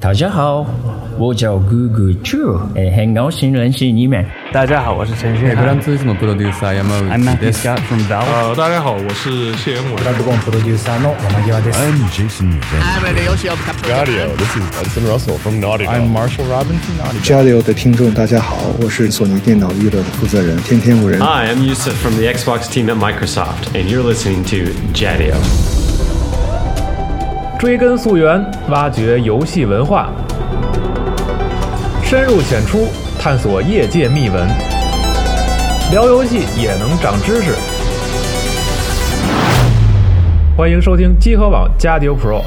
大家好，我叫 Google Chu，哎，很高兴认识你们。大家好，我是陈旭 e 涵。grandissimo producer Yamauchi I'm Matthew。Scott from Valve。呃，大家好，我是谢元伟。I'm Jason Van。Jaleo 的听众，大家好，我是索尼电脑娱乐的负责人天天五人。Hi, I'm Yusuf from the Xbox team at Microsoft, and you're listening to Jadio. 追根溯源，挖掘游戏文化，深入浅出探索业界秘闻，聊游戏也能长知识。欢迎收听机核网加迪 Pro。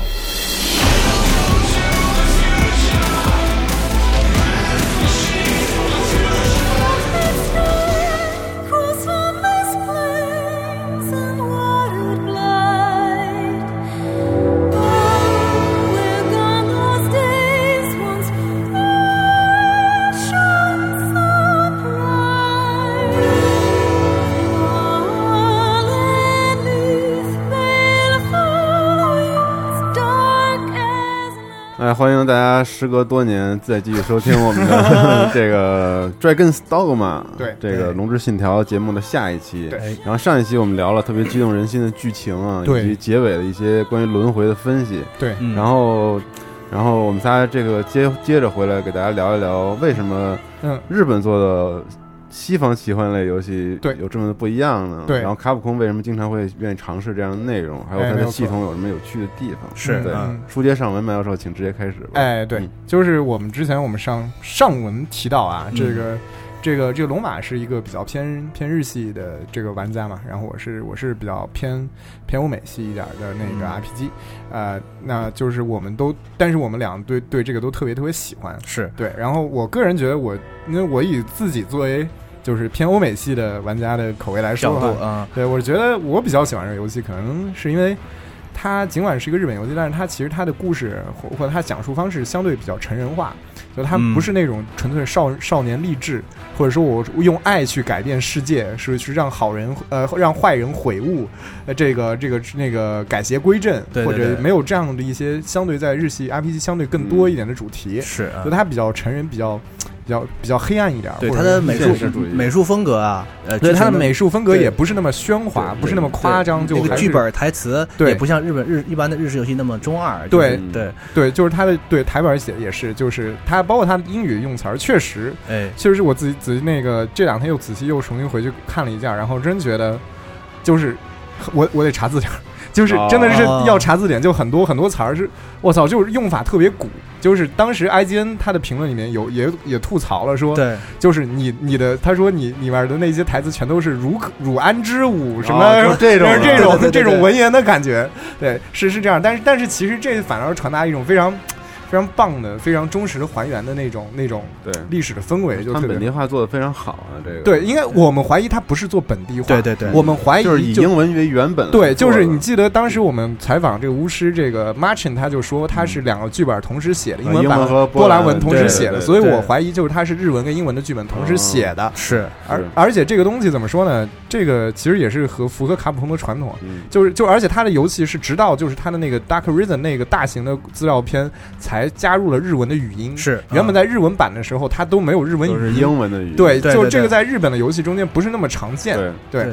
欢迎大家时隔多年再继续收听我们的 这个《Dragon's Dogma》对这个《龙之信条》节目的下一期。对。然后上一期我们聊了特别激动人心的剧情啊，以及结尾的一些关于轮回的分析。对，嗯。然后，然后我们仨这个接接着回来给大家聊一聊为什么嗯，日本做的西方奇幻类游戏对。有这么的不一样呢？对。然后卡普空为什么经常会愿意尝试这样的内容，还有它的系统有什么有趣的地方？对。是嗯。书接上文，麦教授，请直接开始吧。哎，对。嗯，就是我们之前我们上上文提到啊，嗯。这个这个这个龙马是一个比较偏偏日系的这个玩家嘛，然后我是我是比较偏偏欧美系一点的那个嗯。RPG，呃，那就是我们都，但是我们俩对对这个都特别特别喜欢，是。对，然后我个人觉得我，因为我以自己作为就是偏欧美系的玩家的口味来说角的话度啊，对，我觉得我比较喜欢这个游戏，可能是因为它尽管是一个日本游戏，但是它其实它的故事或或者它讲述方式相对比较成人化，就它嗯不是那种纯粹少少年励志，或者说我用爱去改变世界，是去让好人呃让坏人悔悟，呃这个这个那个改邪归正，对对对。或者没有这样的一些相对在日系 RPG 相对更多一点的主题，是啊就。它比较成人，比较比较比较黑暗一点，对或者是它的美术美术风格啊，呃，对他的美术风格也不是那么喧哗，不是那么夸张，就还是那个剧本台词对。也不像日本日一般的日式游戏那么中二。对。对，对，就是他的对台本写的也是，就是他包括他的英语用词儿，确实，哎，确实是我自己仔细那个这两天又仔细又重新回去看了一下，然后真觉得就是我我得查字典儿，就是真的是哦要查字典，就很多很多词儿是，我操，就是用法特别古。就是当时 IGN 他的评论里面有也也吐槽了说，对，就是你你的他说你里面的那些台词全都是汝可汝安之舞什么、这种 这种这种文言的感觉，对，是是这样，但是但是其实这反而传达一种非常非常棒的、非常忠实的还原的那种那种对，历史的氛围，就特别他们本地化做的非常好啊，这个。对，应该我们怀疑他不是做本地化，对对对。我们怀疑就是以英文为原本对，就是你记得当时我们采访这个巫师这个 Martin，他就说他是两个剧本同时写的，英文版和波兰文同时写的，所以我怀疑就是他是日文跟英文的剧本同时写的。是而而且这个东西怎么说呢？这个其实也是和符合卡普空的传统，嗯。就是就而且他的游戏是直到就是他的那个 Dark Reason 那个大型的资料片才加入了日文的语音，是原本在日文版的时候它都没有日文都是语音，英文的语音，对，就对对对。这个在日本的游戏中间不是那么常见，对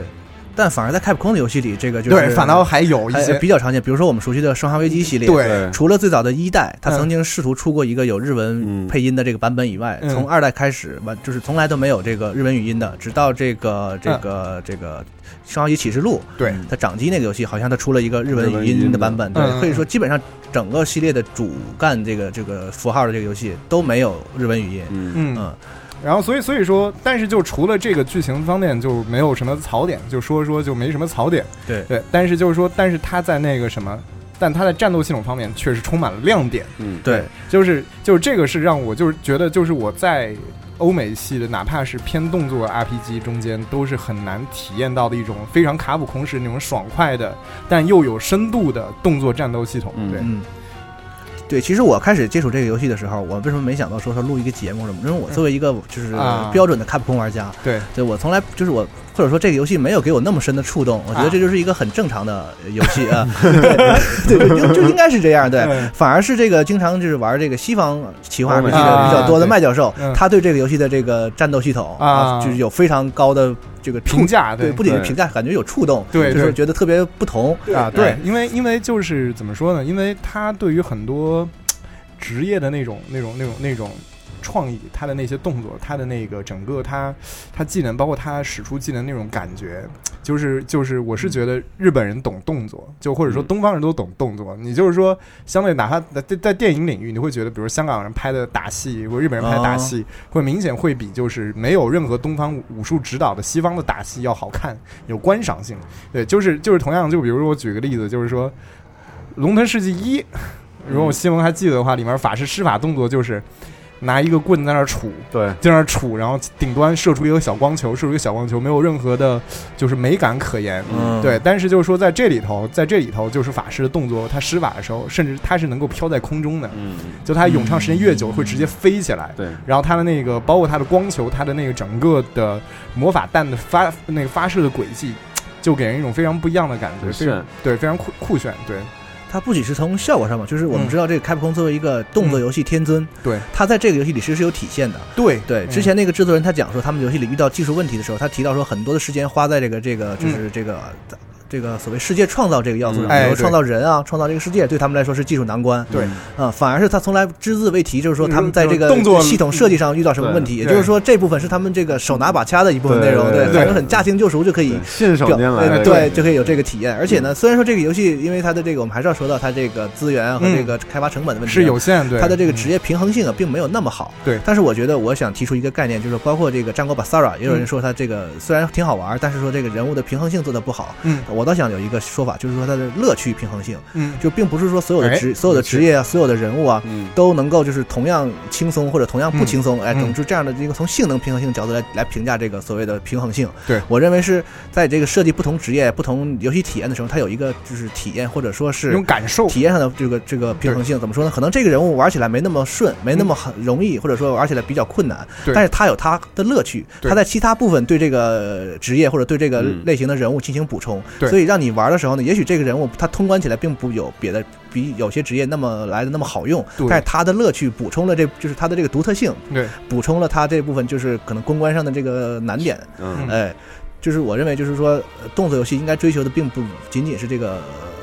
但反而在开普空的游戏里，这个就是对，反倒还有一还些比较常见，比如说我们熟悉的《生化危机》系列，对对除了最早的一代，它嗯曾经试图出过一个有日文嗯配音的这个版本以外，嗯从二代开始完就是从来都没有这个日文语音的，直到这个这个这个《生化危机启示录》，对它掌机那个游戏好像它出了一个日文语音的版本，对可以说基本上整个系列的主干这个这个符号的这个游戏都没有日文语音，嗯嗯嗯，然后所以所以说，但是就除了这个剧情方面就没有什么槽点，就说说就没什么槽点。对对，但是就是说，但是他在那个什么，但他在战斗系统方面确实充满了亮点。嗯，对，就是就是这个是让我就是觉得就是我在欧美系的，哪怕是偏动作 RPG 中间，都是很难体验到的一种非常卡普空式那种爽快的，但又有深度的动作战斗系统。嗯对，嗯。对，其实我开始接触这个游戏的时候，我为什么没想到说说录一个节目什么？因为我作为一个就是啊。标准的卡普空玩家，对。对我从来就是我或者说这个游戏没有给我那么深的触动，我觉啊得这就是一个很正常的游戏啊，对对，就就应该是这样，对嗯，反而是这个经常就是玩这个西方奇幻欧美 RPG 的比较多的啊麦教授他对这个游戏的这个战斗系统啊就是有非常高的这个评价对，不仅是评价，感觉有触动，对对就是觉得特别不同。啊，对哎，因为因为就是怎么说呢？因为他对于很多职业的那种那种那种那种创意，他的那些动作，他的那个整个他他技能，包括他使出技能那种感觉，就是就是我是觉得日本人懂动作，就或者说东方人都懂动作。你就是说，相对哪怕在在电影领域，你会觉得，比如香港人拍的打戏，或者日本人拍的打戏，会明显会比就是没有任何东方武术指导的西方的打戏要好看，有观赏性。对，就是就是同样，就比如说我举个例子，就是说《龙腾世纪一》，如果我新闻还记得的话，里面法师施法动作就是拿一个棍在那儿杵，对，在那儿杵，然后顶端射出一个小光球，射出一个小光球，没有任何的，就是美感可言。嗯，对，但是就是说在这里头，在这里头，就是法师的动作，他施法的时候，甚至他是能够飘在空中的，嗯，就他咏唱时间越久，会直接飞起来。对，然后他的那个，包括他的光球，他的那个整个的魔法弹的发那个发射的轨迹，就给人一种非常不一样的感觉，很非常对，非常酷酷炫，对它不仅是从效果上嘛，就是我们嗯知道这个开普空作为一个动作游戏天尊，对它在这个游戏里其实是有体现的。对对，嗯之前那个制作人他讲说，他们游戏里遇到技术问题的时候，他提到说很多的时间花在这个这个就是这个。这个所谓世界创造这个要素上，比如创造人啊，创造这个世界，对他们来说是技术难关。对。啊，反而是他从来只字未提，就是说嗯他们在这个动作系统设计上遇到什么问题，也就是说这部分是他们这个手拿把掐的一部分内容，对对反正很驾轻就熟就可以信手拈来对，就可以有这个体验。而且呢，虽然说这个游戏因为它的这个，我们还是要说到它这个资源和嗯。这个开发成本的问题啊，是有限，对。它的这个职业平衡性啊，并没有那么好。对。但是我觉得我想提出一个概念，就是包括这个战国 Basara，也有人说它这个虽然挺好玩，但是说这个人物的平衡性做的不好。嗯我倒想有一个说法，就是说它的乐趣平衡性，嗯。就并不是说所有的哎职、所有的职业啊，所有的人物啊，嗯，都能够就是同样轻松或者同样不轻松，哎，嗯。总之这样的一个从性能平衡性角度来来评价这个所谓的平衡性。对。我认为是在这个设计不同职业、不同游戏体验的时候，它有一个就是体验或者说那是种感受，体验上的这个这个平衡性。怎么说呢？可能这个人物玩起来没那么顺，没那么很容易，或者说玩起来比较困难，对。但是他有他的乐趣，他在其他部分对这个职业或者对这个嗯。类型的人物进行补充，对所以让你玩的时候呢，也许这个人物他通关起来并不有别的比有些职业那么来的那么好用，但是他的乐趣补充了这就是他的这个独特性，对，补充了他这部分就是可能公关上的这个难点，嗯，哎，就是我认为就是说呃动作游戏应该追求的并不仅仅是这个。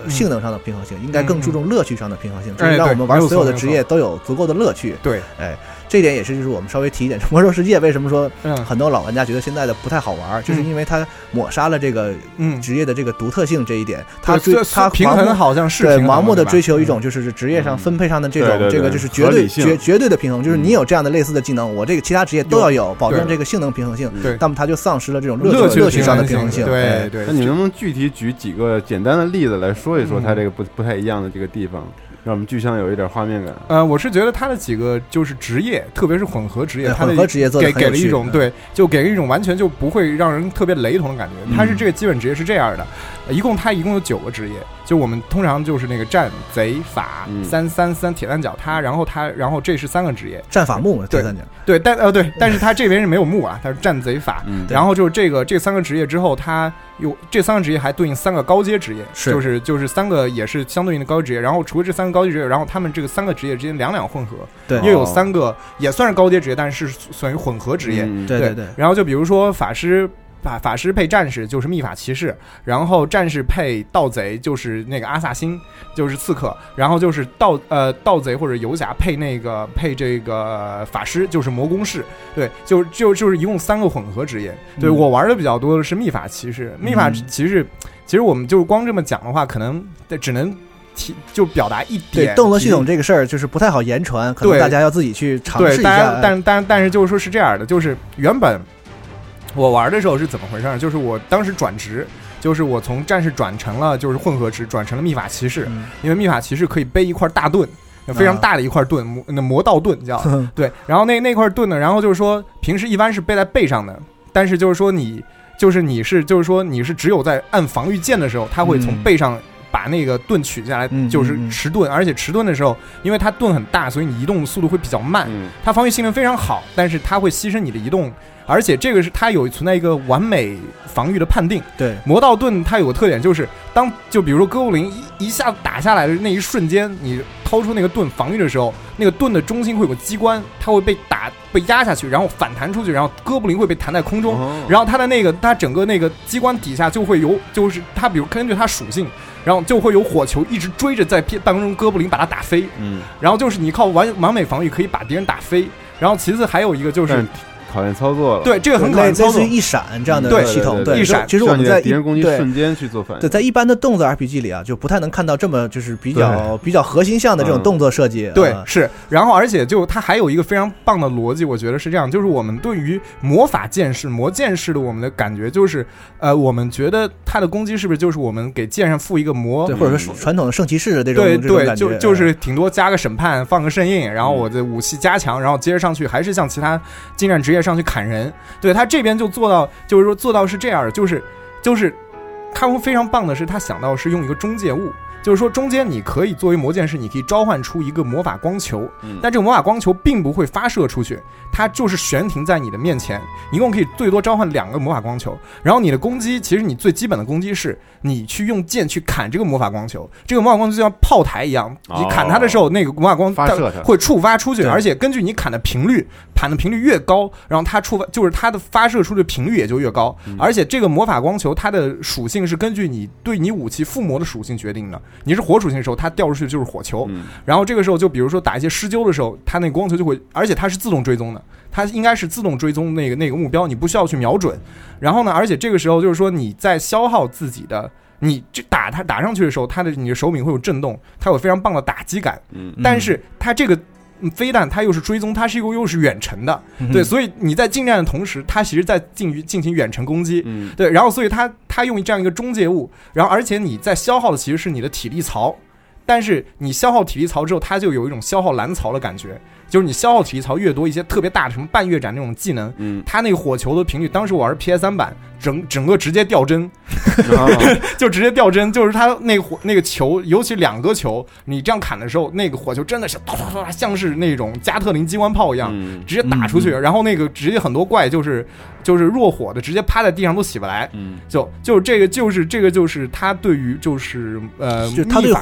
性能上的平衡性，应该更注重乐趣上的平衡性，就哎是让我们玩所有的职业都有足够的乐趣。对，哎，这点也是就是我们稍微提一点，《魔兽世界》为什么说嗯。很多老玩家觉得现在的不太好玩，就是因为它抹杀了这个嗯，职业的这个独特性这一点。它追它平盲目衡好像是对盲目的追求一种嗯。就是职业上嗯分配上的这种这个就是绝对绝绝对的平衡，就是你嗯有这样的类似的技能，我这个其他职业都要有，保证这个性能平衡性。对。那么它就丧失了这种乐趣乐趣上的平平衡性。对哎对，那你能不能具体举几个简单的例子来说一说嗯它这个不不太一样的这个地方，让我们具象有一点画面感？呃，我是觉得他的几个就是职业，特别是混合职业，他的混合职业给给了一种嗯对，就给了一种完全就不会让人特别雷同的感觉。他是这个基本职业是这样的，呃一共他一共有九个职业，就我们通常就是那个战贼法嗯。三三三铁三角他，然后他然后这是三个职业，战法木对铁三角，对，但呃对，但是他这边是没有木啊，他是战贼法，嗯，然后就是这个这三个职业之后，他有这三个职业还对应三个高阶职业，是。就是就是三个也是相对应的高阶职业。然后除了这三个高阶职业，然后他们这个三个职业之间两两混合，对。又有三个也算是高阶职业，但是是算于混合职业。嗯。对对对。对，然后就比如说法师。法法师配战士就是秘法骑士，然后战士配盗贼就是那个阿萨辛，就是刺客，然后就是盗呃盗贼或者游侠配那个配这个法师就是魔攻士，对，就就就是一共三个混合职业。对、嗯我玩的比较多的是秘法骑士，秘法嗯骑士其实我们就是光这么讲的话，可能只能提就表达一点对动作系统这个事儿就是不太好言传，可能对大家要自己去尝，试一下。，但但但是就是说是这样的，就是原本我玩的时候是怎么回事呢？就是我当时转职，就是我从战士转成了就是混合职，转成了秘法骑士，嗯因为秘法骑士可以背一块大盾。非常大的一块盾，魔那魔道盾叫 对，然后那那块盾呢，然后就是说平时一般是背在背上的，但是就是说你就是你是就是说你是只有在按防御键的时候，它会从嗯背上把那个盾取下来，嗯就是迟钝，而且迟钝的时候，因为它盾很大，所以你移动速度会比较慢。嗯。它防御性能非常好，但是它会牺牲你的移动，而且这个是它有存在一个完美防御的判定。对，魔道盾它有个特点，就是当就比如说哥布林一一下子打下来的那一瞬间，你掏出那个盾防御的时候，那个盾的中心会有个机关，它会被打被压下去，然后反弹出去，然后哥布林会被弹在空中，哦。然后它的那个它整个那个机关底下就会有，就是它比如根据它属性，然后就会有火球一直追着在半空中哥布林把它打飞，嗯，然后就是你靠完完美防御可以把敌人打飞，然后其次还有一个就是考验操作了，对这个很考验操作。类类似于，一闪这样的对系统，对一闪其实我们在敌人攻击瞬间去做反应。对，在一般的动作 RPG 里啊，就不太能看到这么就是比较比较核心向的这种嗯。动作设计。对呃，是，然后而且就它还有一个非常棒的逻辑，我觉得是这样，就是我们对于魔法剑士、魔剑士的我们的感觉就是，呃，我们觉得它的攻击是不是就是我们给剑上附一个魔，，或者说传统的圣骑士的那种对对，这种感觉，就就是挺多加个审判，放个圣印，然后嗯我的武器加强，然后接着上去还是像其他近战职业上去砍人。对他这边就做到，就是说做到是这样的，就是就是卡夫非常棒的是，他想到是用一个中介物。就是说，中间你可以作为魔剑士，你可以召唤出一个魔法光球，嗯。但这个魔法光球并不会发射出去，它就是悬停在你的面前。你一共可以最多召唤两个魔法光球，然后你的攻击，其实你最基本的攻击是你去用剑去砍这个魔法光球，这个魔法光球就像炮台一样，你砍它的时候，那个魔法光发射它会触发出去，而且根据你砍的频率，砍的频率越高，然后它触发就是它的发射出的频率也就越高，而且这个魔法光球它的属性是根据你对你武器附魔的属性决定的，你是火属性的时候，它掉出去就是火球，嗯然后这个时候就比如说打一些施灸的时候，它那个光球就会，而且它是自动追踪的，它应该是自动追踪那个那个目标，你不需要去瞄准。然后呢，而且这个时候就是说你在消耗自己的，你这打它打上去的时候，它的你的手柄会有震动，它有非常棒的打击感。嗯但是它这个。嗯飞弹它又是追踪，它是一个又是远程的，嗯对，所以你在近战的同时，它其实在进于进行远程攻击，嗯。对，然后所以它它用这样一个中介物，然后而且你在消耗的其实是你的体力槽，但是你消耗体力槽之后，它就有一种消耗蓝槽的感觉，就是你消耗体力槽越多，一些特别大的什么半月斩那种技能，嗯，它那个火球的频率，当时我玩 PS 三版，整整个直接掉帧，就直接掉帧，就是他那个火那个球，尤其两个球，你这样砍的时候，那个火球真的是哒哒哒哒，像是那种加特林机关炮一样，嗯。直接打出去，然后那个直接很多怪就是就是弱火的，直接趴在地上都起不来。嗯。就就是这个就是这个就是他对于就是呃就他对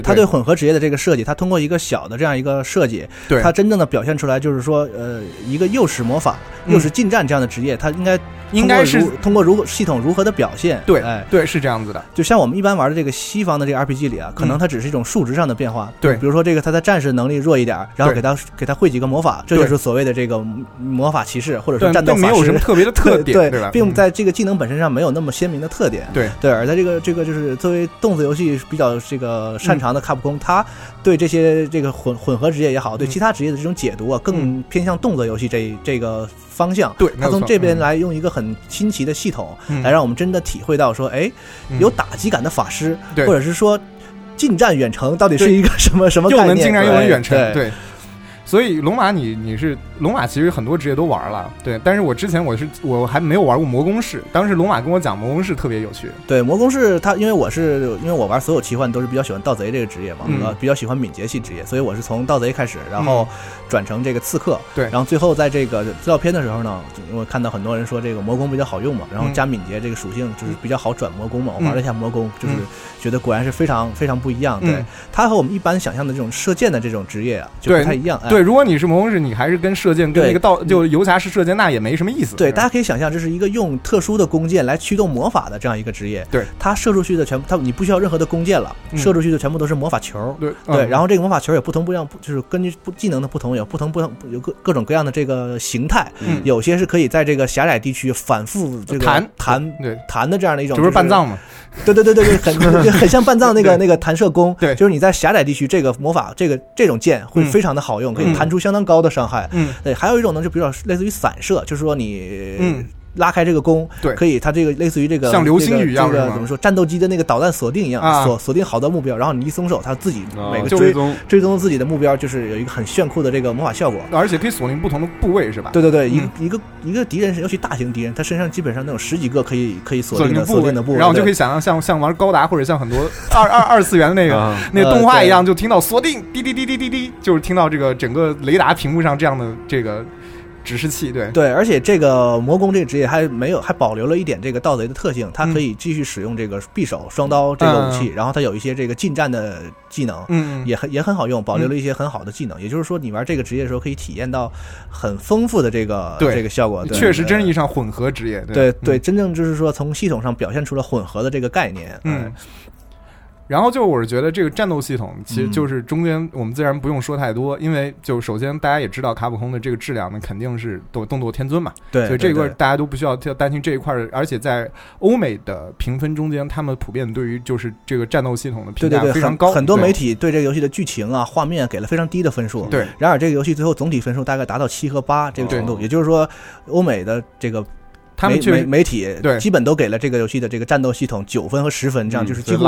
他对混合职业的这个设计，他通过一个小的这样一个设计，对。他真正的表现出来就是说，呃，一个又是魔法嗯。又是近战这样的职业，他应该应该是通过过如何系统如何的表现，对哎，对是这样子的，就像我们一般玩的这个西方的这个 RPG 里啊，可能嗯它只是一种数值上的变化。对比如说这个他的战士能力弱一点，然后给他给他会几个魔法，这对就是所谓的这个魔法骑士或者对说战斗法师没有什么。特别的特点，对对吧？嗯并在这个技能本身上没有那么鲜明的特点。对对，而在这个这个就是作为动作游戏比较这个擅长嗯的卡普空，他对这些这个混混合职业也好，对嗯其他职业的这种解读啊，更偏向动作游戏这这个方向。对，他从这边嗯来用一个很新奇的系统，嗯来让我们真的体会到说，哎，嗯有打击感的法师，对或者是说近战远程到底是一个什么什么概念？又能近战又能远程，对对。所以龙马你你是龙马，其实很多职业都玩了，对。但是我之前我是我还没有玩过魔宫士，当时龙马跟我讲魔宫士特别有趣，对，魔宫式他，因为我是因为我玩所有奇幻都是比较喜欢盗贼这个职业嘛，嗯。呃，比较喜欢敏捷系职业，所以我是从盗贼开始，然后转成这个刺客，对。然后最后在这个资料片的时候呢，就我看到很多人说这个魔宫比较好用嘛，然后嗯。加敏捷这个属性就是比较好转魔宫嘛，嗯我玩了一下魔宫，就是嗯。觉得果然是非常非常不一样，对。嗯，它和我们一般想象的这种射箭的这种职业啊就不太一样，哎对。如果你是魔宫士，你还是跟射箭跟对那个道就游侠式射箭，那也没什么意思。对，大家可以想象，这是一个用特殊的弓箭来驱动魔法的这样一个职业。对，它射出去的全部，它你不需要任何的弓箭了，嗯射出去的全部都是魔法球。对然后这个魔法球有不同不一样，就是根据不技能的不同，有不同不同有各各种各样的这个形态。嗯有些是可以在这个狭窄地区反复这个弹弹对，弹的这样的一种，这不是半藏嘛？对对对对对，很很 很像半藏那个那个弹射弓。对就是你在狭窄地区，这个魔法这个这种箭会非常的好用，可以嗯弹出相当高的伤害。嗯对，还有一种呢，就比较类似于散射，就是说你嗯拉开这个弓，对。可以它这个类似于这个像流星雨一样是吗？这个怎么说战斗机的那个导弹锁定一样，啊。锁锁定好的目标，然后你一松手，它自己哦每个追追踪追踪自己的目标，就是有一个很炫酷的这个魔法效果。而且可以锁定不同的部位是吧？对对对，一一个一个敌人，尤其大型敌人，他身上基本上能有十几个可以可以锁定的部位，然后就可以想象像像玩高达或者像很多 二二二次元的那个、啊那个动画一样，就听到锁定滴滴滴滴滴滴，就是听到这个整个雷达屏幕上这样的这个指示器，对对，而且这个魔工这个职业还没有还保留了一点这个盗贼的特性，它嗯可以继续使用这个匕首、双刀这个武器，嗯然后它有一些这个近战的技能，嗯，也很也很好用，保留了一些很好的技能。也就是说，你玩这个职业的时候，可以体验到很丰富的这个对这个效果。对确实真意义上混合职业，对嗯对，真正就是说从系统上表现出了混合的这个概念。嗯。然后就我是觉得这个战斗系统，其实嗯就是中间我们自然不用说太多，因为就首先大家也知道卡普空的这个质量呢肯定是动动作天尊嘛，对，所以这一块大家都不需要要担心这一块儿，而且在欧美的评分中间，他们普遍对于就是这个战斗系统的评价非常高，对很多媒体对这个游戏的剧情啊、画面给了非常低的分数。对。然而这个游戏最后总体分数大概达到七和八这个程度，对。也就是说，欧美的这个媒他们媒媒体对基本都给了这个游戏的这个战斗系统九分和十分，这样嗯就是几乎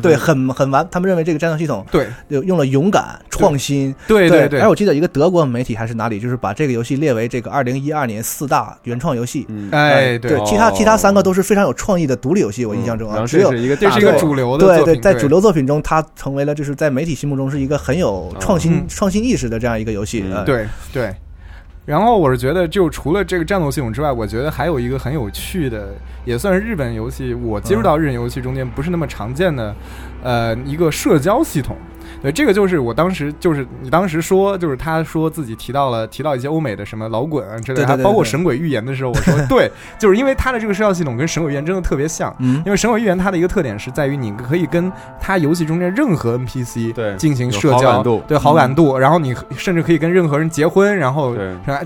对很很完。他们认为这个战斗系统对用了勇敢、创新。对对对而我记得一个德国媒体还是哪里，就是把这个游戏列为这个二零一二年四大原创游戏。嗯，哎对，哦其他其他三个都是非常有创意的独立游戏，我印象中啊，只有一个这是一个主流的对对，在主流作品中，它成为了就是在媒体心目中是一个很有创新、嗯创新意识的这样一个游戏。对对。然后我是觉得，就除了这个战斗系统之外，我觉得还有一个很有趣的，也算是日本游戏我接触到日本游戏中间不是那么常见的，呃，一个社交系统。对，这个就是我当时就是你当时说，就是他说自己提到了提到一些欧美的什么老滚啊之类的，包括神鬼预言的时候，我说 对，就是因为他的这个社交系统跟神鬼预言真的特别像。嗯，因为神鬼预言它的一个特点是在于你可以跟它游戏中间任何 NPC 对进行社交好感度对好感度，然后你甚至可以跟任何人结婚，然后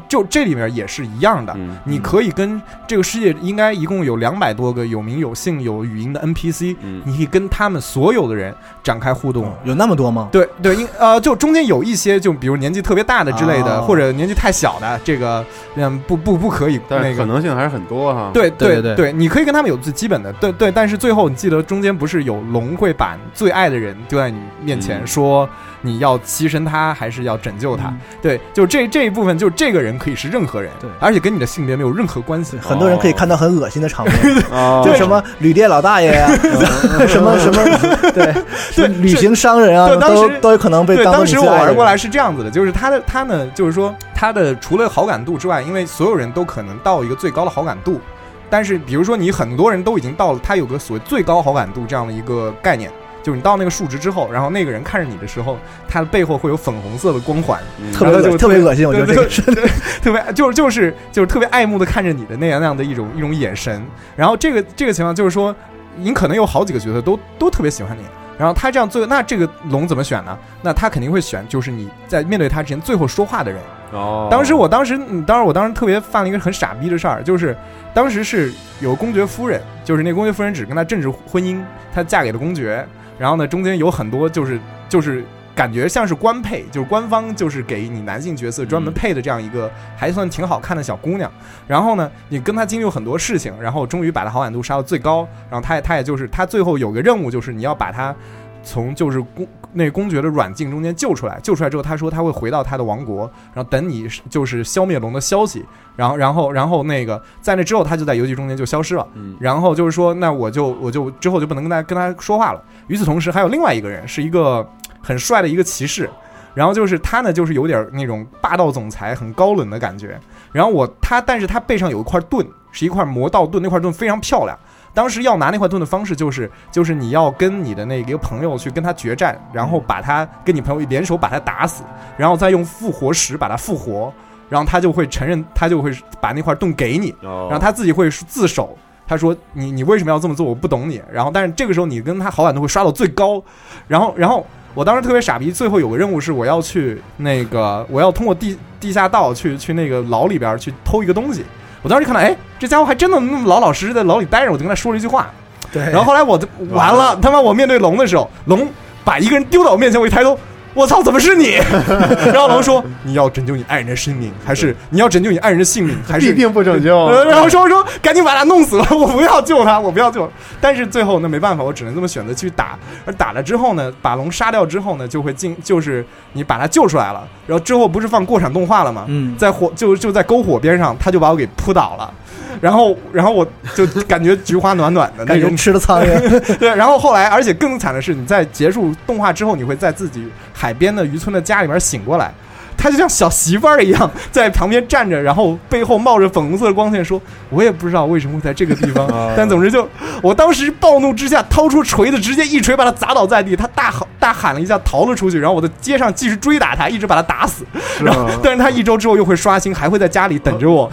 就这里面也是一样的，嗯你可以跟这个世界应该一共有两百多个有名有姓有语音的 NPC，嗯你可以跟他们所有的人展开互动。有那么多吗？对对，因呃，就中间有一些，就比如年纪特别大的之类的，哦或者年纪太小的，这个嗯不不不可以但是那个可能性还是很多哈。对对对对，你可以跟他们有最基本的，对对，但是最后你记得中间不是有龙会把最爱的人丢在你面前，嗯说你要牺牲他还是要拯救他？嗯对，就这这一部分，就这个人可以是任何人，对而且跟你的性别没有任何关系。很多人可以看到很恶心的场面，啊，就什么旅店老大爷呀、什么什么对对旅行商人啊对，当时都都有可能被对，当当时我玩过来是这样子的，就是他的他呢，就是说他的除了好感度之外，因为所有人都可能到一个最高的好感度，但是比如说你很多人都已经到了，他有个所谓最高好感度这样的一个概念。就是你到那个数值之后，然后那个人看着你的时候，他的背后会有粉红色的光环，嗯特别特别恶心，我觉得对这个是对特别 就是就是就是特别爱慕的看着你的那样那样的一种一种眼神。然后这个这个情况就是说，你可能有好几个角色都都特别喜欢你。然后他这样最那这个龙怎么选呢？那他肯定会选就是你在面对他之前最后说话的人。哦，当时我当时嗯当时我当时特别犯了一个很傻逼的事儿，就是当时是有公爵夫人，就是那公爵夫人只跟他政治婚姻，她嫁给了公爵，然后呢中间有很多就是就是。感觉像是官配，就是官方就是给你男性角色专门配的这样一个还算挺好看的小姑娘。然后呢，你跟她经历很多事情，然后终于把她好感度杀到最高。然后她也她也就是她最后有个任务，就是你要把她从就是公那公爵的软禁中间救出来。救出来之后，她说她会回到她的王国，然后等你就是消灭龙的消息。然后然后然后那个在那之后，她就在游戏中间就消失了。嗯然后就是说，那我就我就之后就不能跟他跟她说话了。与此同时，还有另外一个人，是一个很帅的一个骑士。然后就是他呢，就是有点那种霸道总裁、很高冷的感觉。然后我他，但是他背上有一块盾，是一块魔道盾，那块盾非常漂亮。当时要拿那块盾的方式就是，就是你要跟你的那个朋友去跟他决战，然后把他跟你朋友联手把他打死，然后再用复活石把他复活，然后他就会承认，他就会把那块盾给你，哦然后他自己会自首，他说你你为什么要这么做？我不懂你。然后但是这个时候你跟他好感度会刷到最高，然后然后我当时特别傻逼，最后有个任务是我要去那个我要通过地地下道去去那个牢里边去偷一个东西。我当时看到，哎，这家伙还真的那么老老实实在牢里待着，我就跟他说了一句话。对，然后后来我就完了，他妈我面对龙的时候，龙把一个人丢到我面前，我一抬头，我操，怎么是你？然后龙说：“你要拯救你爱人的生命，还是你要拯救你爱人的性命，还是必定不拯救。呃，然后说说赶紧把他弄死了，我不要救他，我不要救。但是最后那没办法，我只能这么选择去打。而打了之后呢，把龙杀掉之后呢，就会进，就是你把他救出来了，然后之后不是放过场动画了吗？嗯在火就就在篝火边上，他就把我给扑倒了。然后，然后我就感觉菊花暖暖的那种吃了苍蝇。对，然后后来，而且更惨的是，你在结束动画之后，你会在自己海边的渔村的家里边醒过来，他就像小媳妇儿一样在旁边站着，然后背后冒着粉红色的光线，说：“我也不知道为什么会在这个地方，但总之就，我当时暴怒之下掏出锤子，直接一锤把他砸倒在地，他大喊大喊了一下，逃了出去，然后我在街上继续追打他，一直把他打死，然后但是他一周之后又会刷新，还会在家里等着我。”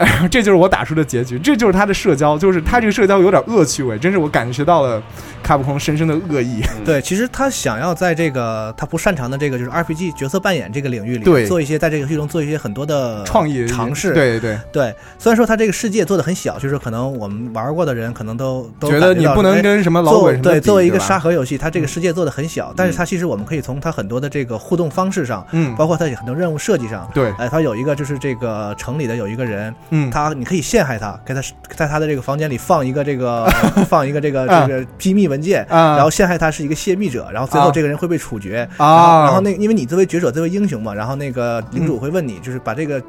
哎，这就是我打出的结局，这就是他的社交，就是他这个社交有点恶趣味，真是我感觉到了卡普空深深的恶意。对，其实他想要在这个他不擅长的这个就是 RPG 角色扮演这个领域里，对做一些在这个游戏中做一些很多的创意尝试。对对对，虽然说他这个世界做的很小，就是可能我们玩过的人可能都都觉得你不能哎跟什么老做鬼什么对作为一个沙盒游戏，它这个世界做的很小，但是它其实我们可以从它很多的这个互动方式上，嗯包括它很多任务设计上，对哎，它有一个就是这个城里的有一个人，嗯。他你可以陷害他，给他在他的这个房间里放一个这个 放一个这个啊。这个机密文件，啊。然后陷害他是一个泄密者，然后最后啊。这个人会被处决，啊。然后然后那因为你作为觉者作为英雄嘛，然后那个领主会问你，就是把这个。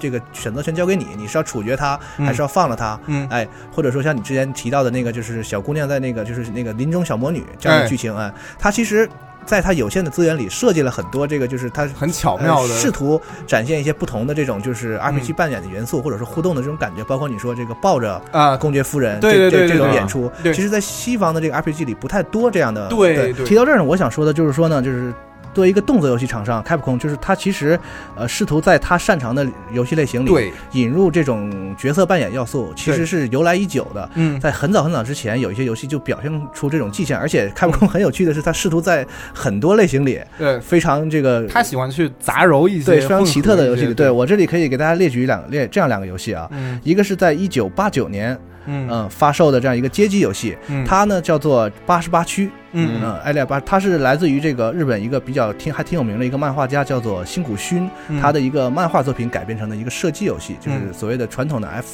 这个选择权交给你，你是要处决他，嗯。还是要放了他？嗯。哎，或者说像你之前提到的那个，就是小姑娘在那个就是那个林中小魔女这样的哎。剧情啊，她其实。在它有限的资源里，设计了很多这个，就是它很巧妙的呃试图展现一些不同的这种就是 RPG 嗯扮演的元素，或者是互动的这种感觉。包括你说这个抱着啊公爵夫人，对对这这种演出，对其实，在西方的这个 RPG 里不太多这样的。对对提到这儿呢，我想说的就是说呢，就是。作为一个动作游戏厂商，Capcom 就是他其实，呃，试图在他擅长的游戏类型里对。引入这种角色扮演要素，其实是由来已久的。嗯。在很早很早之前，有一些游戏就表现出这种迹象，而且 Capcom 很有趣的是，他试图在很多类型里对，非常这个他喜欢去杂糅一些对非常奇特的游戏对。我这里可以给大家列举两列这样两个游戏啊，嗯。一个是在一九八九年嗯。嗯发售的这样一个街机游戏，嗯。它呢叫做八十八区。嗯。嗯，艾利亚巴，它是来自于这个日本一个比较挺还挺有名的一个漫画家，叫做新谷勋，嗯。他的一个漫画作品改编成的一个射击游戏，就是嗯。所谓的传统的 F，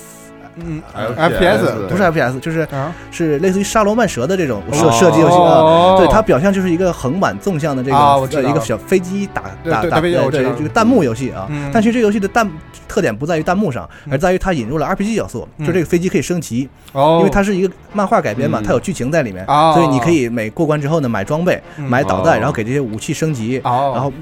嗯 FPS 不是 FPS，就是啊。是类似于沙罗曼蛇的这种射哦。射击游戏啊。对，它表象就是一个横版纵向的这个一个小飞机打打打对对大飞机对这个弹幕游戏啊嗯。但其实这个游戏的弹特点不在于弹幕上，而在于它引入了 RPG 要素，嗯。就这个飞机可以升级，哦，因为它是一个漫画改编嘛，嗯。它有剧情在里面，哦。所以你可以每过关之后呢买装备、嗯。买导弹，哦。然后给这些武器升级，哦，然后。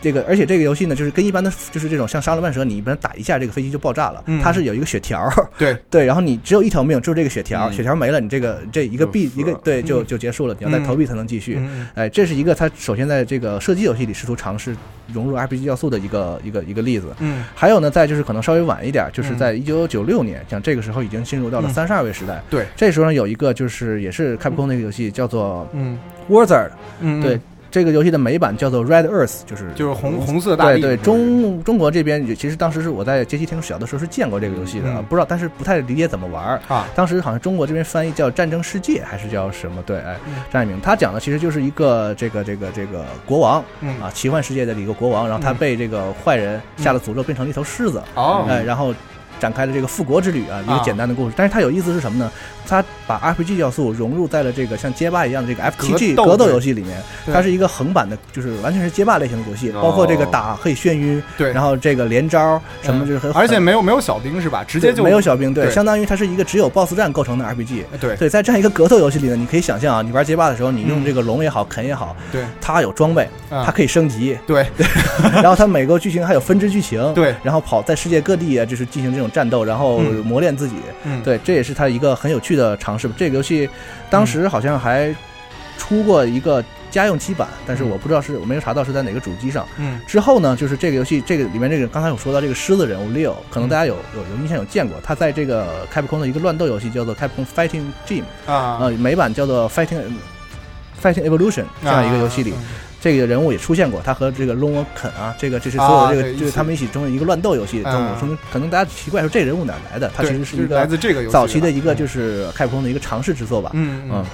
这个，而且这个游戏呢，就是跟一般的，就是这种像沙罗曼蛇，你一般打一下，这个飞机就爆炸了。嗯它是有一个血条，对 对，然后你只有一条命，就是这个血条，嗯血条没了，你这个这一个就币一个对就嗯就结束了，你要再投币才能继续。嗯哎，这是一个它首先在这个射击游戏里试图尝试融入 RPG 要素的一个一个一个例子。嗯还有呢，再就是可能稍微晚一点，就是嗯在一九九六年，像这个时候已经进入到了嗯三十二位时代。对，这时候呢有一个就是也是 Capcom 的一个游戏，叫做嗯 Wizard。嗯，对，这个游戏的美版叫做 Red Earth，就是就是红红色大地，对对，中中国这边也其实当时是我在街机厅小的时候是见过这个游戏的，嗯不知道，但是不太理解怎么玩儿。啊，当时好像中国这边翻译叫《战争世界》还是叫什么？对，哎嗯，战名。他讲的其实就是一个这个这个这个国王嗯啊，奇幻世界的一个国王，然后他嗯被这个坏人下了诅咒，变成了一头狮子，哦，哎，然后。展开了这个复国之旅啊，一个啊简单的故事。但是它有意思是什么呢？它把 RPG 要素融入在了这个像街霸一样的这个 FTG 格斗游戏里面。它是一个横版的，就是完全是街霸类型的游戏，哦。包括这个打可以眩晕，对，然后这个连招什么就是很，而且没有没有小兵是吧？直接就没有小兵，对，相当于它是一个只有 BOSS 战构成的 RPG。对。对，在这样一个格斗游戏里呢，你可以想象啊，你玩街霸的时候，你用嗯。这个龙也好，肯也好，对。它有装备，啊它可以升级，对。然后它每个剧情还有分支剧情，对。然后跑在世界各地啊，就是进行这种战斗，然后嗯。磨练自己。嗯。对，这也是他一个很有趣的尝试。这个游戏当时好像还出过一个家用机版，但是嗯。我不知道是我没有查到是在哪个主机上。嗯。之后呢，就是这个游戏，这个里面这个刚才有说到这个狮子人物 Leo，可能大家有有有印象有见过，他在这个 Capcom 的一个乱斗游戏叫做 Capcom Fighting Gym，啊。呃，美版叫做 Fighting Fighting Evolution 这样一个游戏里，啊这个人物也出现过，他和这个龙王肯啊，这个这是所有的这个、就是他们一起中的一个乱斗游戏。啊中可能可能大家奇怪说这人物哪来的？他其实是一个来个自这个游戏早期的一个就是 Capcom 的一个尝试之作吧。嗯嗯，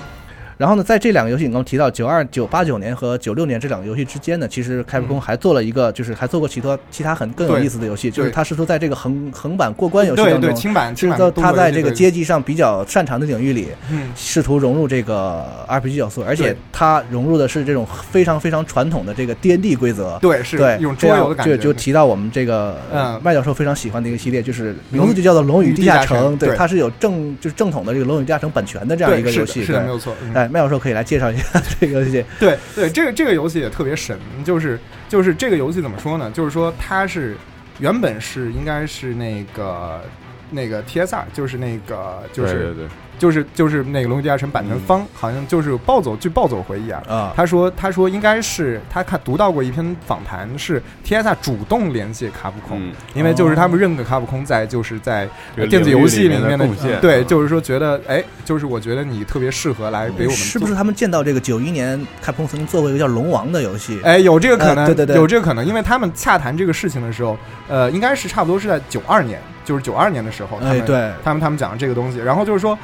然后呢，在这两个游戏你刚刚提到九二九八九年和九六年这两个游戏之间呢，其实开普空还做了一个，就是还做过其他其他很更有意思的游戏，就是他试图在这个横横版过关游戏当中，对轻版轻版就是他在这个作游戏对街机上比较擅长的领域里，嗯。试图融入这个 RPG 要素，而且他融入的是这种非常非常传统的这个 D N D 规则，对是对一种桌游的感觉。这样就就提到我们这个嗯。麦教授非常喜欢的一个系列，就是名字就叫做《龙与地下城》，对对，它是有正就是正统的这个《龙与地下城》版权的这样一个游戏，是的对。没有错嗯哎，麦教授可以来介绍一下 这个游戏。对对，这个这个游戏也特别神，就是就是这个游戏怎么说呢？就是说它是原本是应该是那个那个 TSR，就是那个就是对对对。就是就是那个《龙与地下城》版权方，好像就是暴走，据暴走回忆啊，啊。他说他说应该是他看读到过一篇访谈，是 TSR 主动联系卡普空，嗯因为就是他们认可卡普空在就是在电子游戏里面面的贡献对，嗯就是说觉得哎，就是我觉得你特别适合来给我们做是不是他们见到这个九一年卡普空曾经做过一个叫《龙王》的游戏？哎，有这个可能，呃对对对，有这个可能，因为他们洽谈这个事情的时候，呃，应该是差不多是在九二年，就是九二年的时候，他们、哎对他们他们讲的这个东西，然后就是说。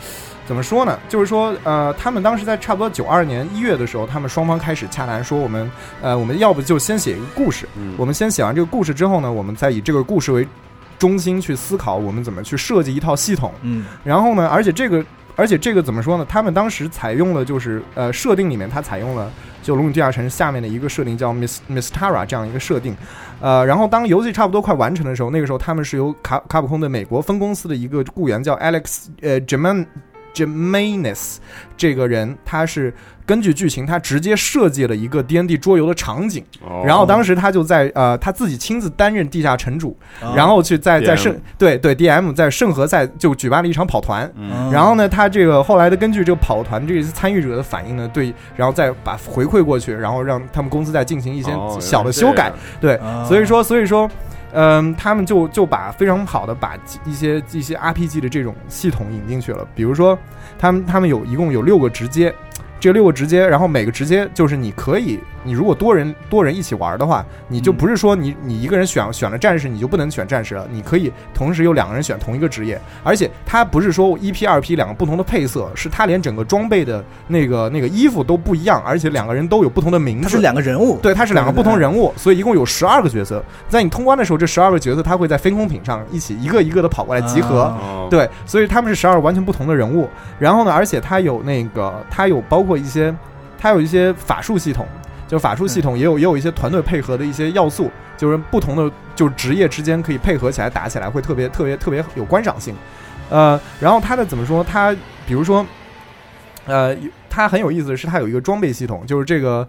怎么说呢？就是说，呃，他们当时在差不多九二年一月的时候，他们双方开始洽谈，说我们，呃，我们要不就先写一个故事，嗯我们先写完这个故事之后呢，我们再以这个故事为中心去思考，我们怎么去设计一套系统。嗯，然后呢，而且这个，而且这个怎么说呢？他们当时采用了就是呃设定里面，它采用了就《龙与地下城》下面的一个设定叫 Miss Miss Tara 这样一个设定。呃，然后当游戏差不多快完成的时候，那个时候他们是由卡卡普空的美国分公司的一个雇员叫 Alex 呃 Jeman Jemanis 这个人，他是根据剧情，他直接设计了一个 D N D 桌游的场景，哦。然后当时他就在呃他自己亲自担任地下城主，哦然后去在在圣对对 D M 在圣河赛就举办了一场跑团，嗯。然后呢，他这个后来的根据这个跑团这些参与者的反应呢，对，然后再把回馈过去，然后让他们公司再进行一些哦小的修改。对，啊。所以说所以说。嗯，他们就就把非常好的把一些一些 RPG 的这种系统引进去了，比如说他们他们有一共有六个直接，这六个直接，然后每个直接就是你可以，你如果多人多人一起玩的话，你就不是说你你一个人选选了战士，你就不能选战士了，你可以同时有两个人选同一个职业，而且它不是说一 P 二 P 两个不同的配色，是它连整个装备的那个那个衣服都不一样，而且两个人都有不同的名字，它是两个人物，对，它是两个不同对人物，所以一共有十二个角色。在你通关的时候，这十二个角色它会在飞空艇上一起一个一个的跑过来集合。哦对，所以他们是十二完全不同的人物。然后呢，而且它有那个，它有包括一些，它有一些法术系统，就法术系统也有也有一些团队配合的一些要素，就是不同的就是职业之间可以配合起来打起来，会特别特别特别有观赏性。呃，然后它的怎么说？它比如说，呃，它很有意思的是，它有一个装备系统，就是这个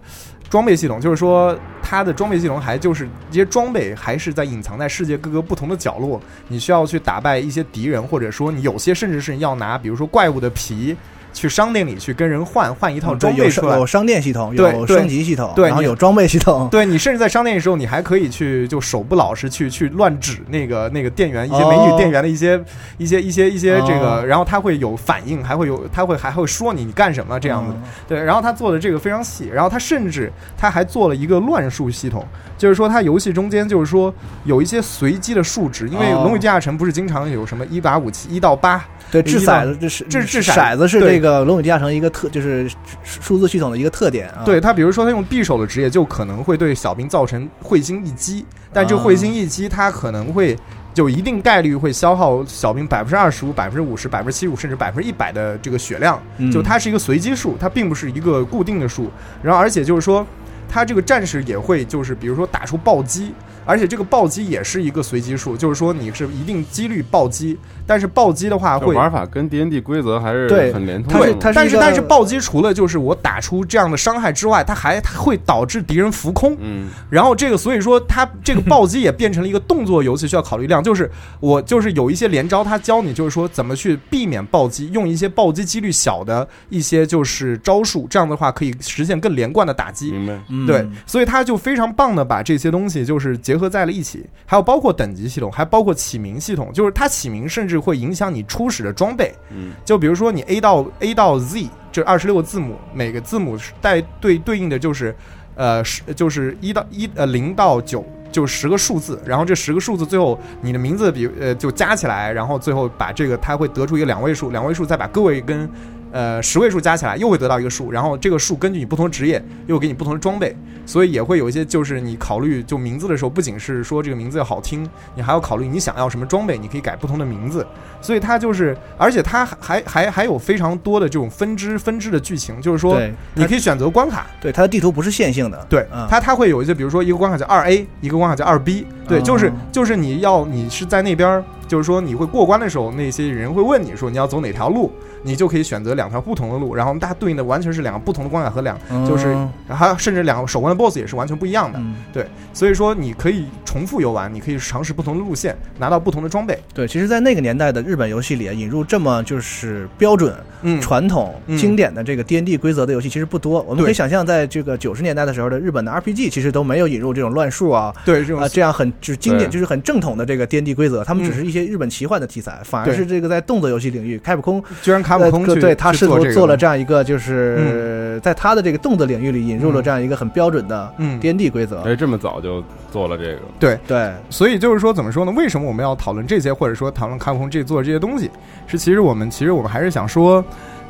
装备系统，就是说它的装备系统还就是这些装备还是在隐藏在世界各个不同的角落，你需要去打败一些敌人，或者说你有些甚至是要拿，比如说怪物的皮。去商店里去跟人换换一套装备出来，有商店系统，有升级系统，对然后有装备系统，对你甚至在商店的时候，你还可以去就手不老实去去乱指那个那个店员一些哦美女店员的一些、一些一些一些这个，哦然后他会有反应，还会有他会还会说你你干什么这样子。嗯对，然后他做的这个非常细，然后他甚至他还做了一个乱数系统，就是说他游戏中间就是说有一些随机的数值，因为《哦龙与地下城》不是经常有什么一把武器一到八。对，掷骰子，这是掷掷骰子是对这个《龙与地下城》一个特，就是数字系统的一个特点啊。对他，比如说他用匕首的职业，就可能会对小兵造成会心一击，但这啊会心一击，它可能会就一定概率会消耗小兵百分之二十五、百分之五十、百分之七十五，甚至百分之一百的这个血量。嗯就它是一个随机数，它并不是一个固定的数。然后，而且就是说，他这个战士也会就是比如说打出暴击。而且这个暴击也是一个随机数，就是说你是一定几率暴击，但是暴击的话会玩法跟 D N D 规则还是对很连通的对的。，但是它是一个但是暴击除了就是我打出这样的伤害之外，它还它会导致敌人浮空。嗯，然后这个所以说它这个暴击也变成了一个动作游戏，需要考虑量。就是我就是有一些连招，它教你就是说怎么去避免暴击，用一些暴击几率小的一些就是招数，这样的话可以实现更连贯的打击。明白。嗯对，所以它就非常棒的把这些东西就是结合在了一起，还有包括等级系统，还包括起名系统，就是它起名甚至会影响你初始的装备。嗯，就比如说你 A 到 A 到 Z 这二十六个字母，每个字母带对对应的就是呃十就是一到一呃零到九。就十个数字，然后这十个数字最后你的名字比呃就加起来，然后最后把这个它会得出一个两位数，两位数再把个位跟呃十位数加起来又会得到一个数，然后这个数根据你不同的职业又给你不同的装备，所以也会有一些就是你考虑就名字的时候，不仅是说这个名字要好听，你还要考虑你想要什么装备，你可以改不同的名字。所以它就是，而且它还还还有非常多的这种分支分支的剧情，就是说你可以选择关卡，对，它的地图不是线性的，对嗯，它它会有一些，比如说一个关卡叫二 A，一个关卡叫二 B，对，哦就是就是你要你是在那边儿，就是说你会过关的时候，那些人会问你说你要走哪条路，你就可以选择两条不同的路，然后它对应的完全是两个不同的关卡和两，就是嗯还有甚至两个守关的 BOSS 也是完全不一样的，嗯。对，所以说你可以重复游玩，你可以尝试不同的路线，拿到不同的装备，对，其实，在那个年代的日本游戏里啊，引入这么就是标准、嗯，传统、嗯。经典的这个 D N D 规则的游戏其实不多。我们可以想象，在这个九十年代的时候的日本的 R P G 其实都没有引入这种乱数啊。对这种啊，这样很就是经典，就是很正统的这个 D N D 规则，他们只嗯。是一些日本奇幻的题材，反而是这个在动作游戏领域，开普空居然开普空对他试图做了这样一个，就是在他的这个动作领域里引入了嗯这样一个很标准的嗯 D N D 规则。哎，这么早就做了这个，对。对，所以就是说，怎么说呢？为什么我们要讨论这些，或者说讨论开普空这做的这些东西？是其实我们其实我们还是想说，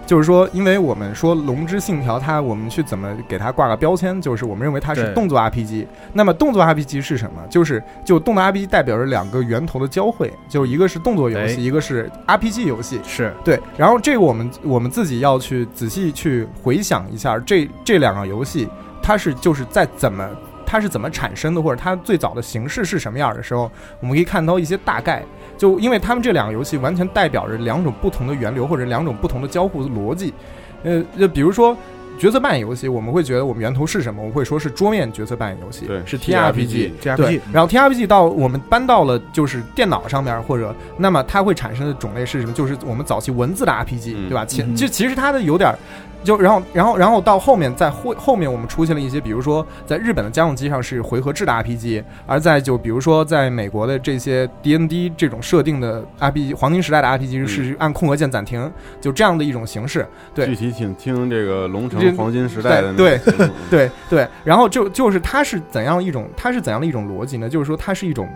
就是说，因为我们说《龙之信条》，它我们去怎么给它挂个标签，就是我们认为它是动作 RPG。那么动作 RPG 是什么？就是就动作 RPG 代表着两个源头的交汇，就一个是动作游戏，哎一个是 RPG 游戏。是对，然后这个我们我们自己要去仔细去回想一下，这这两个游戏它是就是在怎么它是怎么产生的，或者它最早的形式是什么样的时候，我们可以看到一些大概。就因为他们这两个游戏完全代表着两种不同的源流，或者两种不同的交互逻辑。呃，就比如说。角色扮演游戏，我们会觉得我们源头是什么？我们会说是桌面角色扮演游戏，对是 TRPG TRPG，TRPG 对。然后 TRPG 到我们搬到了就是电脑上面，或者那么它会产生的种类是什么？就是我们早期文字的 RPG，、嗯对吧？其嗯就其实它的有点儿，就然后然后然后到后面在后后面我们出现了一些，比如说在日本的家用机上是回合制的 RPG，而在就比如说在美国的这些 D N D 这种设定的 RPG 黄金时代的 RPG 是按空格键暂停，就这样的一种形式。对具体请听这个龙城黄金时代的那对 对对，然后就就是它是怎样一种，它是怎样的一种逻辑呢？就是说它是一种，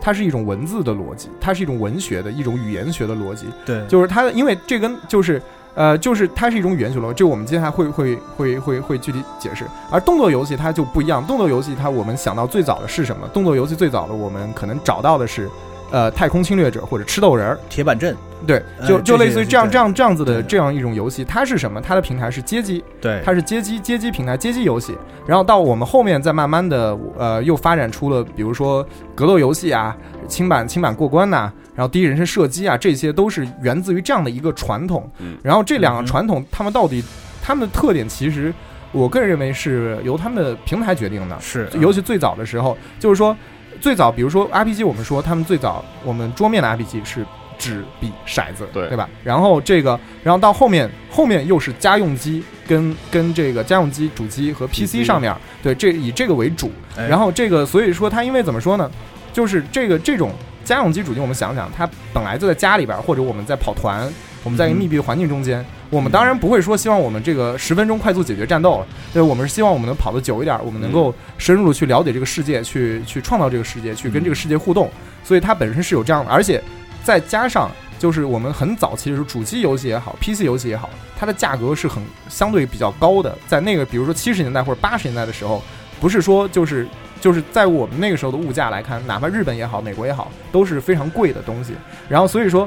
它是一种文字的逻辑，它是一种文学的一种语言学的逻辑，对，就是它的，因为这跟就是。呃，就是它是一种语言学逻辑，这我们接下来会会会会会具体解释。而动作游戏它就不一样，动作游戏它我们想到最早的是什么？动作游戏最早的我们可能找到的是，呃，太空侵略者或者吃豆人儿，铁板阵，对，呃就就类似于这样这样这样子的这样一种游戏，它是什么？它的平台是街机，对，它是街机街机平台街机游戏，然后到我们后面再慢慢的呃又发展出了比如说格斗游戏啊、轻板轻板过关呐、然后第一人称射击啊，这些都是源自于这样的一个传统。嗯。然后这两个嗯传统，他们到底他们的特点，其实我个人认为是由他们的平台决定的。是。尤其最早的时候，就是说最早，比如说 RPG，我们说他们最早我们桌面的 RPG 是纸笔骰子，对对吧？然后这个，然后到后面后面又是家用机跟跟这个家用机主机和 PC 上面，对这以这个为主。哎然后这个，所以说它因为怎么说呢？就是这个这种家用机主机，我们想想，它本来就在家里边儿，或者我们在跑团，我们在一个密闭的环境中间，我们当然不会说希望我们这个十分钟快速解决战斗了，对，我们是希望我们能跑得久一点儿，我们能够深入地去了解这个世界，去去创造这个世界，去跟这个世界互动，所以它本身是有这样的，而且再加上就是我们很早期的时候，主机游戏也好，PC 游戏也好，它的价格是很相对比较高的，在那个比如说七十年代或者八十年代的时候，不是说就是就是在我们那个时候的物价来看，哪怕日本也好，美国也好，都是非常贵的东西。然后所以说，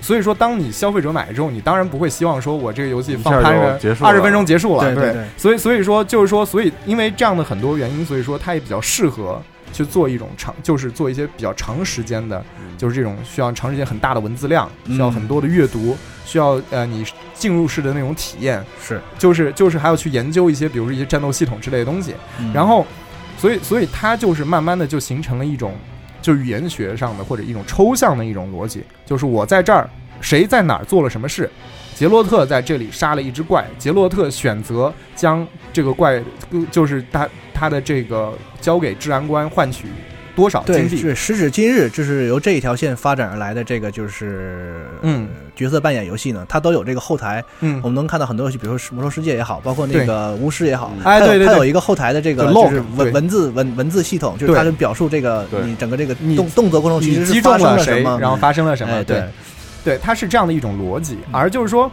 所以说当你消费者买之后，你当然不会希望说我这个游戏放二十分钟结束了，对对对。所以所以说就是说，所以因为这样的很多原因，所以说它也比较适合。去做一种长，就是做一些比较长时间的，就是这种需要长时间很大的文字量，嗯。需要很多的阅读，需要呃你进入式的那种体验，是，就是就是还要去研究一些，比如说一些战斗系统之类的东西。嗯。然后，所以所以它就是慢慢的就形成了一种，就语言学上的或者一种抽象的一种逻辑，就是我在这儿，谁在哪儿做了什么事。杰洛特在这里杀了一只怪，杰洛特选择将这个怪，就是他他的这个交给治安官换取多少对，金币。是时至今日，就是由这一条线发展而来的这个就是嗯。呃角色扮演游戏呢，它都有这个后台。嗯。我们能看到很多游戏，比如说《魔兽世界》也好，包括那个巫师也好，它有哎对对对它有一个后台的这个就是文文字文文字系统，就是它能表述这个你整个这个你动动作过程中其你击实是发中了谁，生了什么，然后发生了什么？哎，对对，它是这样的一种逻辑，而就是说，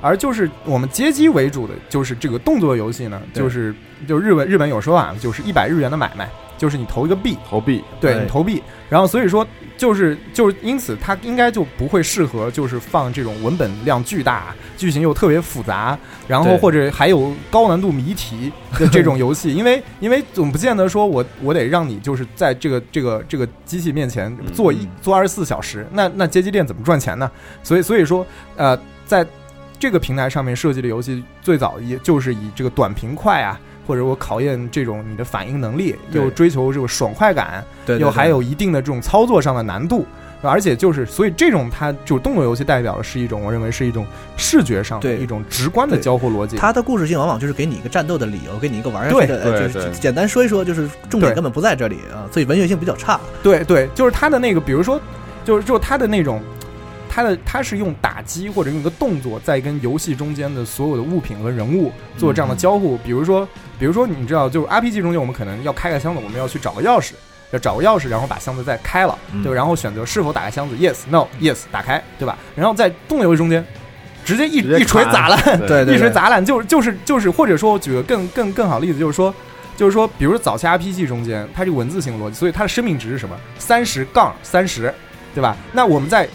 而就是我们街机为主的，就是这个动作游戏呢，就是就日本日本有说法，就是一百日元的买卖，就是你投一个币，投币，对对。你投币，然后所以说就是就是因此它应该就不会适合就是放这种文本量巨大、剧情又特别复杂，然后或者还有高难度谜题的这种游戏，因为因为总不见得说我我得让你就是在这个这个这个机器面前做一嗯。做二十四小时，那那街机店怎么赚钱呢？所以所以说呃在这个平台上面设计的游戏，最早也就是以这个短平快啊。或者我考验这种你的反应能力，又追求这个爽快感，对对对。又还有一定的这种操作上的难度，而且就是，所以这种它就是动作游戏代表的是一种，我认为是一种视觉上一种直观的交互逻辑。它的故事性往往就是给你一个战斗的理由，给你一个玩下去的，就是简单说一说，就是重点根本不在这里啊，所以文学性比较差。对对，就是它的那个，比如说，就是就是它的那种，它的它是用打击或者用一个动作，在跟游戏中间的所有的物品和人物做这样的交互。比如说，比如说，你知道，就是 RPG 中间我们可能要开个箱子，我们要去找个钥匙。要找个钥匙，然后把箱子再开了，嗯对吧，然后选择是否打开箱子，yes no yes 打开，对吧？然后在动游戏中间，直接一一锤砸烂，对对对，一锤砸烂，就是就是就是，或者说，我举个更更更好的例子，就是说，就是说，比如说早期 RPG 中间，它这个文字型逻辑，所以它的生命值是什么？三十杠三十，对吧？那我们在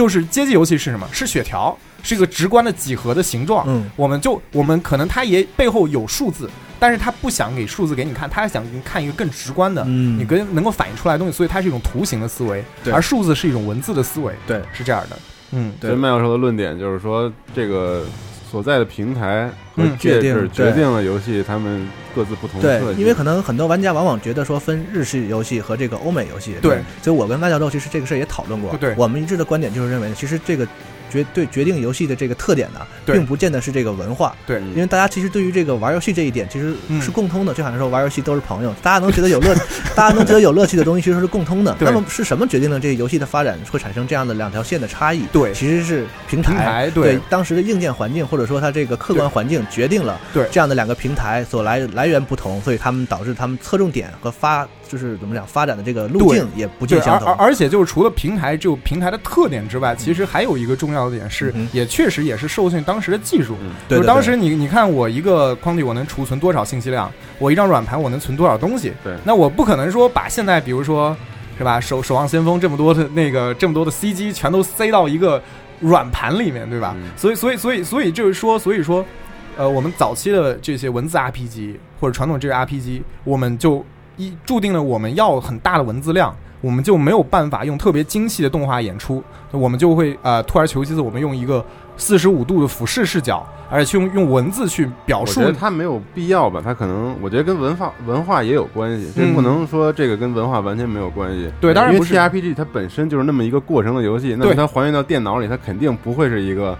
就是街机游戏是什么？是血条，是一个直观的几何的形状。嗯，我们就我们可能它也背后有数字，但是它不想给数字给你看，它想给你看一个更直观的，嗯你跟能够反映出来的东西，所以它是一种图形的思维，对而数字是一种文字的思维，对，是这样的。嗯，对所以麦教授的论点就是说，这个所在的平台和嗯介质决定决定了游戏他们各自不同的设，计。对因为可能很多玩家往往觉得说分日式游戏和这个欧美游戏，对，所以我跟麦教授其实这个事儿也讨论过，对。我们一致的观点就是认为，其实这个决对决定游戏的这个特点呢，并不见得是这个文化，对嗯因为大家其实对于这个玩游戏这一点其实嗯是共通的，就好像说玩游戏都是朋友，大家能觉得有乐，大家能觉得有乐趣的东西其实是共通的。那么是什么决定了这个游戏的发展会产生这样的两条线的差异？对其实是平台。对对当时的硬件环境或者说它这个客观环境决定了对这样的两个平台所来来源不同，所以他们导致他们侧重点和发就是怎么讲发展的这个路径也不对，尽相同。而而而且就是除了平台这个平台的特点之外，其实还有一个重要的点是，嗯也确实也是受限于当时的技术。嗯对对对就是当时你你看我一个框体我能储存多少信息量，我一张软盘我能存多少东西。对那我不可能说把现在比如说是吧，守守望先锋这么多的那个这么多的 CG 全都塞到一个软盘里面，对吧？嗯所以所以所以所以就是说，所以说，呃，我们早期的这些文字 RPG 或者传统这个 RPG，我们就一注定了我们要很大的文字量。我们就没有办法用特别精细的动画演出，我们就会呃，退而求其次，我们用一个四十五度的俯视视角，而且去用用文字去表述我觉得它没有必要吧，它可能我觉得跟文化文化也有关系，这嗯不能说这个跟文化完全没有关系。对当然不是 TRPG 它本身就是那么一个过程的游戏，那么它还原到电脑里，它肯定不会是一个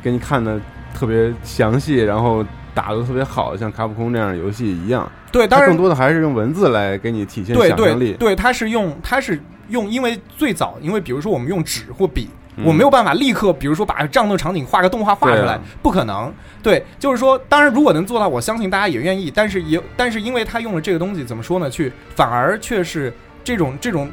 给你看的特别详细，然后打的特别好，像卡普空这样的游戏一样。对，当然更多的还是用文字来给你体现对想象力。对对，它是用它是用，因为最早，因为比如说我们用纸或笔，嗯我没有办法立刻，比如说把战斗场景画个动画画出来，不可能。对，就是说，当然如果能做到，我相信大家也愿意。但是也，但是因为他用了这个东西，怎么说呢？去反而却是这种这种。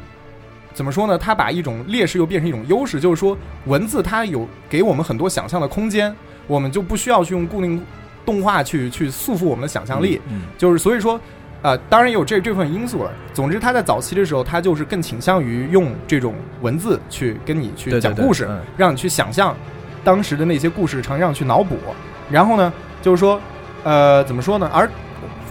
怎么说呢？他把一种劣势又变成一种优势，就是说文字它有给我们很多想象的空间，我们就不需要去用固定动画去去束缚我们的想象力。嗯就是所以说，呃，当然也有这这部分因素了。总之，他在早期的时候，他就是更倾向于用这种文字去跟你去对对对讲故事，嗯让你去想象当时的那些故事场景，让你去脑补。然后呢，就是说，呃，怎么说呢？而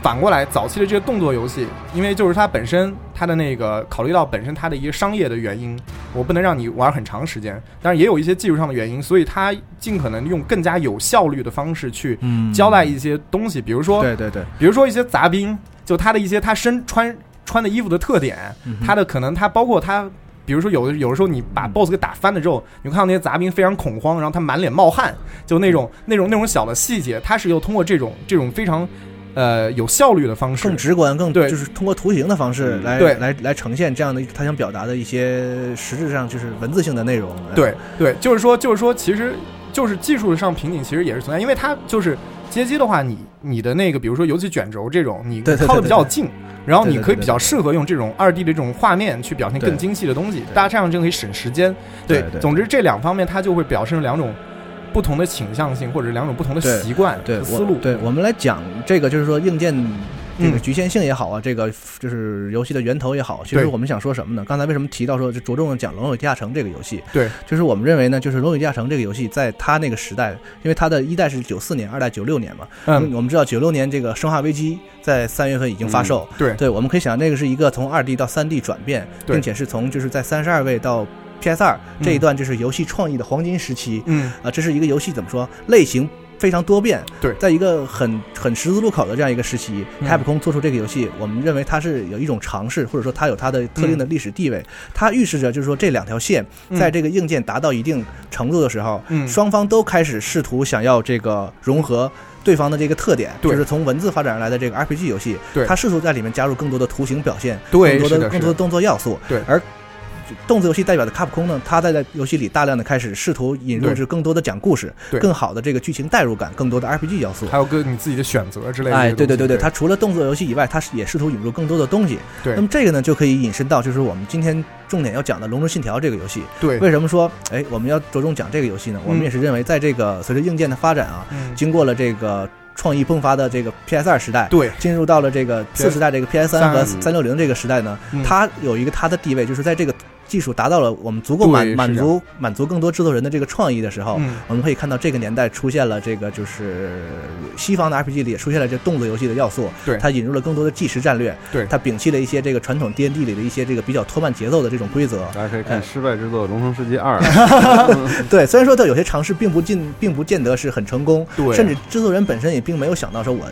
反过来，早期的这些动作游戏，因为就是它本身它的那个考虑到本身它的一些商业的原因，我不能让你玩很长时间，但是也有一些技术上的原因，所以它尽可能用更加有效率的方式去嗯。交代一些东西，比如说对对对，比如说一些杂兵，就他的一些他身穿穿的衣服的特点，他的可能他包括他，比如说有的有的时候你把 BOSS 给打翻了之后，你看到那些杂兵非常恐慌，然后他满脸冒汗，就那种那种那种小的细节，他是又通过这种这种非常呃有效率的方式更，直观，更对就是通过图形的方式嗯来对来来呈现这样的他想表达的一些实质上就是文字性的内容。哎对对，就是说就是说，其实就是技术上瓶颈其实也是存在，因为它就是街机的话，你你的那个比如说尤其卷轴这种，你靠的比较对对近。然后你可以比较适合用这种二 D 的这种画面去表现更精细的东西，大家这样就可以省时间。对总之这两方面它就会表示两种不同的倾向性，或者两种不同的习惯对思路。对，我们来讲这个，就是说硬件这个嗯局限性也好啊，这个就是游戏的源头也好，其实我们想说什么呢？刚才为什么提到说就着重的讲《龙与地下城》这个游戏？对，就是我们认为呢，就是《龙与地下城》这个游戏在它那个时代，因为它的一代是九四年，二代九六年嘛。嗯，我们知道九六年这个《生化危机》在三月份已经发售，对对，我们可以想，那个是一个从二 D 到三 D 转变，并且是从就是在三十二位到 PS 二嗯。这一段，就是游戏创意的黄金时期。嗯，啊，这是一个游戏怎么说类型非常多变，对。在一个很很十字路口的这样一个时期，嗯。开普空做出这个游戏，我们认为它是有一种尝试，或者说它有它的特定的历史地位，它预示着就是说这两条线嗯。在这个硬件达到一定程度的时候，嗯双方都开始试图想要这个融合。对方的这个特点，就是从文字发展而来的这个 RPG 游戏，对。它试图在里面加入更多的图形表现，对更多更多的动作要素，对。而动作游戏代表的卡普空呢，它在在游戏里大量的开始试图引入对是更多的讲故事，对更好的这个剧情代入感，更多的 RPG 要素。还有个你自己的选择之类的。哎，对对对对，它它除了动作游戏以外，它也试图引入更多的东西。对那么这个呢，就可以引申到就是我们今天重点要讲的《龙珠信条》这个游戏。对为什么说哎我们要着重讲这个游戏呢？我们也是认为，在这个随着硬件的发展啊，嗯经过了这个创意迸发的这个 PS 二时代，对进入到了这个次时代这个 PS 三和三六零这个时代呢，嗯它有一个它的地位，就是在这个技术达到了我们足够满满足满足更多制作人的这个创意的时候，嗯。我们可以看到这个年代出现了这个就是西方的 RPG 里也出现了这动作游戏的要素，对。它引入了更多的计时战略，对。它摒弃了一些这个传统 D N D 里的一些这个比较拖慢节奏的这种规则，大家可以哎看失败之作《龙腾世纪二》对，虽然说它有些尝试并不尽，并不见得是很成功，对。甚至制作人本身也并没有想到说我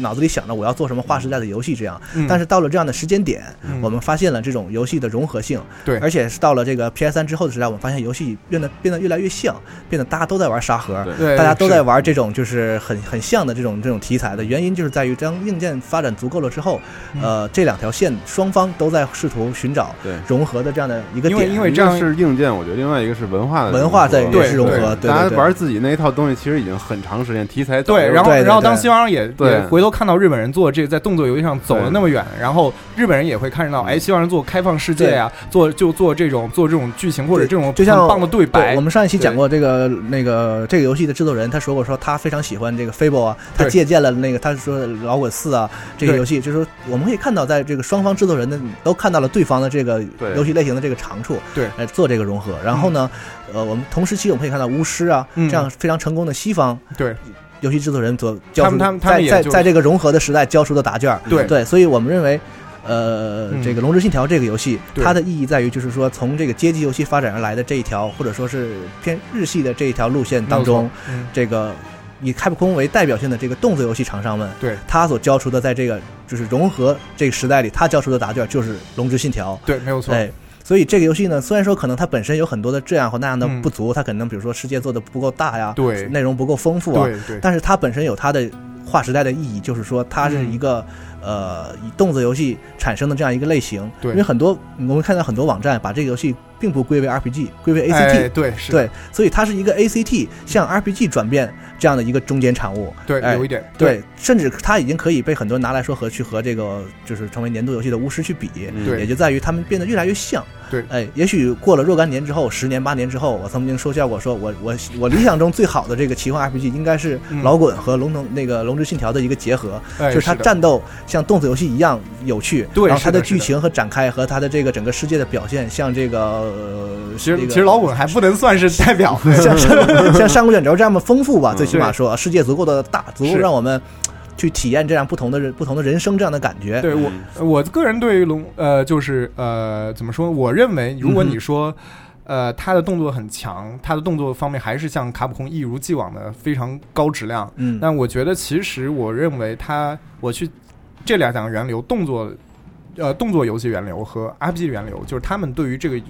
脑子里想着我要做什么划时代的游戏这样，嗯。但是到了这样的时间点，嗯。我们发现了这种游戏的融合性，对。而且是到了这个 PS 三之后的时代，我们发现游戏变得变得越来越像，变得大家都在玩沙盒，对。大家都在玩这种就是很很像的这种这种题材的原因，就是在于当硬件发展足够了之后，嗯。呃，这两条线双方都在试图寻找对。融合的这样的一个因为点，因为这样个是硬件，我觉得另外一个是文化的文化在对也是融合，对。大家玩自己那一套东西，其实已经很长时间，题材对，然后然后当西方人也对。也回头看到日本人做这个在动作游戏上走了那么远，然后日本人也会看到，哎，西方人做开放世界呀，做就做这种做这种剧情或者这种就像很棒的对白，我们上一期讲过这个那个这个游戏的制作人，他说过说他非常喜欢这个 Fable 啊，他借鉴了那个他说老滚四啊这个游戏，就是说我们可以看到在这个双方制作人的都看到了对方的这个游戏类型的这个长处，对。来做这个融合。然后呢，呃，我们同时期我们可以看到巫师啊嗯。这样非常成功的西方对。游戏制作人所交出他们他们他们在在在这个融合的时代交出的答卷，对。对，所以我们认为。呃，嗯这个《龙之信条》这个游戏，它的意义在于，就是说从这个街机游戏发展而来的这一条，或者说是偏日系的这一条路线当中，嗯，这个以开普空为代表性的这个动作游戏厂商们，对他所交出的，在这个就是融合这个时代里，他交出的答卷就是《龙之信条》。对，没有错，哎，所以这个游戏呢，虽然说可能它本身有很多的这样或那样的嗯。不足，它可能比如说世界做的不够大呀，对内容不够丰富啊，对对，但是它本身有它的划时代的意义，就是说它是一个、呃以动作游戏产生的这样一个类型。对因为很多我们看到很多网站把这个游戏并不归为 RPG，归为 ACT。哎，对是，对，所以它是一个 ACT 向 RPG 转变这样的一个中间产物。对，哎有一点，对，甚至它已经可以被很多人拿来说和去和这个就是成为年度游戏的巫师去比，嗯对。也就在于他们变得越来越像。对。哎，也许过了若干年之后，十年八年之后，我曾经说笑过，说我我我理想中最好的这个奇幻 RPG 应该是嗯。老滚和龙腾那个龙之信条的一个结合，哎就是它战斗像动作游戏一样有趣，对然后它的剧情和展开和它的这个整个世界的表现像这个呃，其实这个其实老滚还不能算是代表，像像像上古卷轴这样的丰富吧，嗯最起码说世界足够的大，足够让我们去体验这样不同的人不同的人生这样的感觉。对我我个人对于龙呃就是呃怎么说？我认为如果你说。呃，他的动作很强，他的动作方面还是像卡普空一如既往的非常高质量。嗯，但我觉得，其实我认为他，我去这两讲源流，动作呃动作游戏源流和 RPG 源流，就是他们对于这个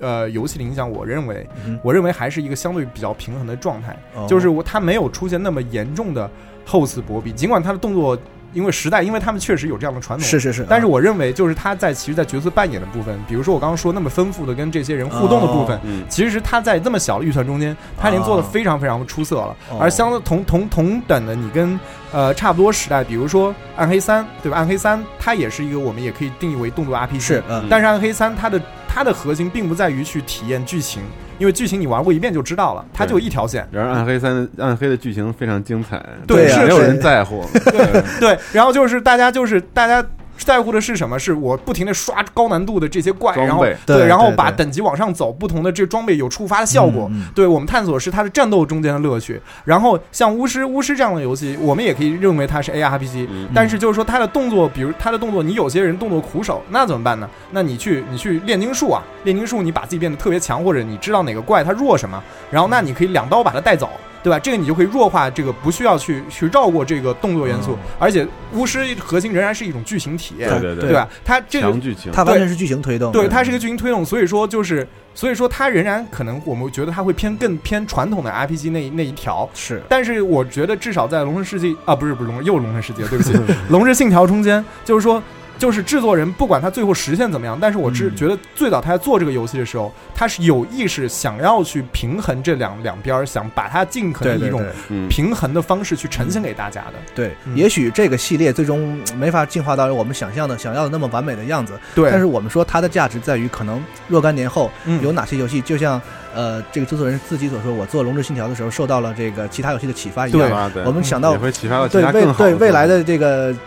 呃游戏的影响，我认为嗯我认为还是一个相对比较平衡的状态。哦就是我它没有出现那么严重的厚此薄彼，尽管他的动作因为时代，因为他们确实有这样的传统，是是是，但是啊。我认为，就是他在其实，在角色扮演的部分，比如说我刚刚说那么丰富的跟这些人互动的部分，哦嗯，其实他在这么小的预算中间，他已经做的非常非常的出色了。哦而相同同同等的，你跟呃差不多时代，比如说暗黑三，对吧？暗黑三它也是一个我们也可以定义为动作 RPG，是嗯。但是暗黑三它的它的核心并不在于去体验剧情，因为剧情你玩过一遍就知道了，它就一条线。然而暗黑三暗黑的剧情非常精彩，对是没有人在乎。对 对，然后就是大家就是大家。在乎的是什么？是我不停的刷高难度的这些怪，然后对然后把等级往上走，不同的这装备有触发的效果。对我们探索是它的战斗中间的乐趣。然后像巫师巫师这样的游戏，我们也可以认为它是 ARPG，、嗯但是就是说它的动作，比如它的动作，你有些人动作苦手，那怎么办呢？那你去你去炼金术啊，炼金术你把自己变得特别强，或者你知道哪个怪它弱什么，然后那你可以两刀把它带走。对吧？这个你就可以弱化这个，不需要去去绕过这个动作元素，而且巫师核心仍然是一种剧情体验，对对对对吧？它这个剧情，它完全是剧情推动。对，它是一个剧情推动，所以说就是，所以说它仍然可能我们觉得它会偏更偏传统的 RPG 那那一条，是但是我觉得至少在《龙神世纪》啊，不是不是龙又龙神世界，对不起，《龙之信条》中间，就是说。就是制作人不管他最后实现怎么样，但是我只嗯。觉得最早他在做这个游戏的时候，他是有意识想要去平衡这两两边，想把它尽可能以一种平衡的方式去呈现给大家的。对，嗯。也许这个系列最终嗯没法进化到我们想象的、想要的那么完美的样子，对，但是我们说它的价值在于，可能若干年后嗯。有哪些游戏，就像呃这个制作人自己所说，我做《龙之信条》的时候受到了这个其他游戏的启发一样。啊对。我们想到也会启发到其对未对未来的这个嗯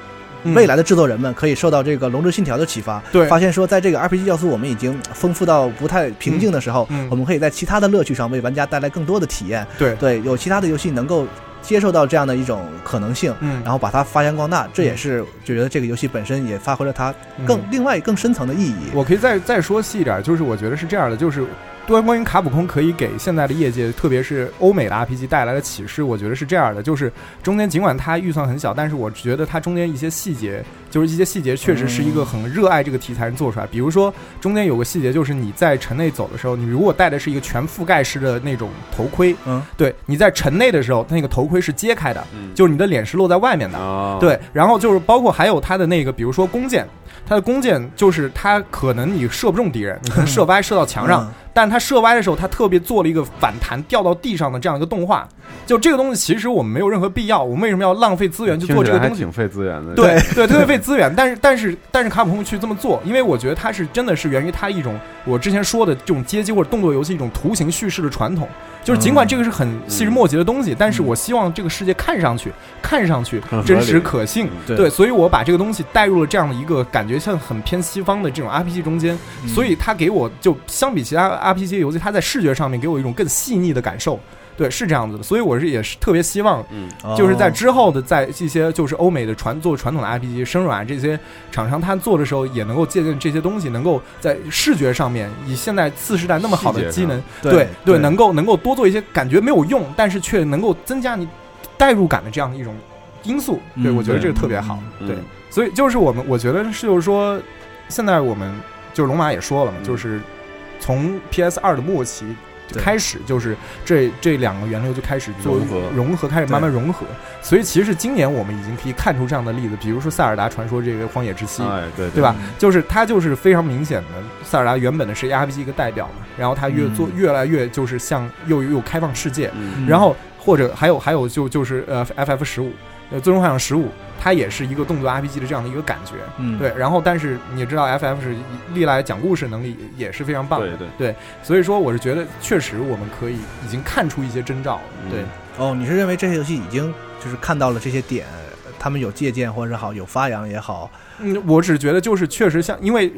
未来的制作人们可以受到这个《龙之信条》的启发，对。发现说在这个 RPG 要素我们已经丰富到不太平静的时候，嗯。嗯。我们可以在其他的乐趣上为玩家带来更多的体验。对。对，有其他的游戏能够接受到这样的一种可能性，嗯。然后把它发扬光大，这也是就觉得这个游戏本身也发挥了它更、嗯。另外更深层的意义。我可以再再说细一点，就是我觉得是这样的，就是关关于卡普空可以给现在的业界，特别是欧美的 RPG 带来的启示，我觉得是这样的，就是中间尽管它预算很小，但是我觉得它中间一些细节，就是一些细节确实是一个很热爱这个题材人做出来。比如说中间有个细节，就是你在城内走的时候，你如果戴的是一个全覆盖式的那种头盔，嗯，对，你在城内的时候，那个头盔是揭开的，嗯就是你的脸是露在外面的。啊，对，然后就是包括还有它的那个，比如说弓箭，它的弓箭就是它可能你射不中敌人，你可能射歪射到墙上，嗯但是他射歪的时候，他特别做了一个反弹掉到地上的这样一个动画。就这个东西，其实我们没有任何必要，我们为什么要浪费资源去做这个东西？挺费资源的。对对，特别费资源，但是但是但是卡普空去这么做，因为我觉得它是真的是源于它一种我之前说的这种街机或者动作游戏一种图形叙事的传统。就是尽管这个是很细枝末节的东西，但是我希望这个世界看上去看上去真实可信，对对，所以我把这个东西带入了这样的一个感觉像很偏西方的这种 RPG 中间，所以它给我就相比其他 RPG 游戏，它在视觉上面给我一种更细腻的感受。对，是这样子的，所以我是也是特别希望，嗯，就是在哦之后的在一些就是欧美的传做传统的 RPG 生软这些厂商，他做的时候也能够借鉴这些东西，能够在视觉上面以现在次时代那么好的机能，对对对能够能够多做一些感觉没有用，但是却能够增加你代入感的这样的一种因素。对，嗯我觉得这个特别好。嗯对，所以就是我们，我觉得是就是说，现在我们就是龙马也说了就是从 PS 二的末期就开始，就是这这两个源流就开始做融合。融合，开始慢慢融合。所以其实今年我们已经可以看出这样的例子，比如说《塞尔达传说》这个《荒野之息》，哎，对对。吧？就是它就是非常明显的，塞尔达原本的是 RPG 一个代表嘛，然后它越做嗯越来越就是像又又开放世界，嗯。然后或者还有还有就就是呃 FF 十五，呃最终幻想十五，它也是一个动作 RPG 的这样的一个感觉，嗯，对。然后但是你也知道 FF 是历来讲故事能力也是非常棒的，对对，所以说我是觉得确实我们可以已经看出一些征兆对。哦，你是认为这些游戏已经就是看到了这些点，他们有借鉴或者好有发扬也好，嗯，我只觉得就是确实像，因为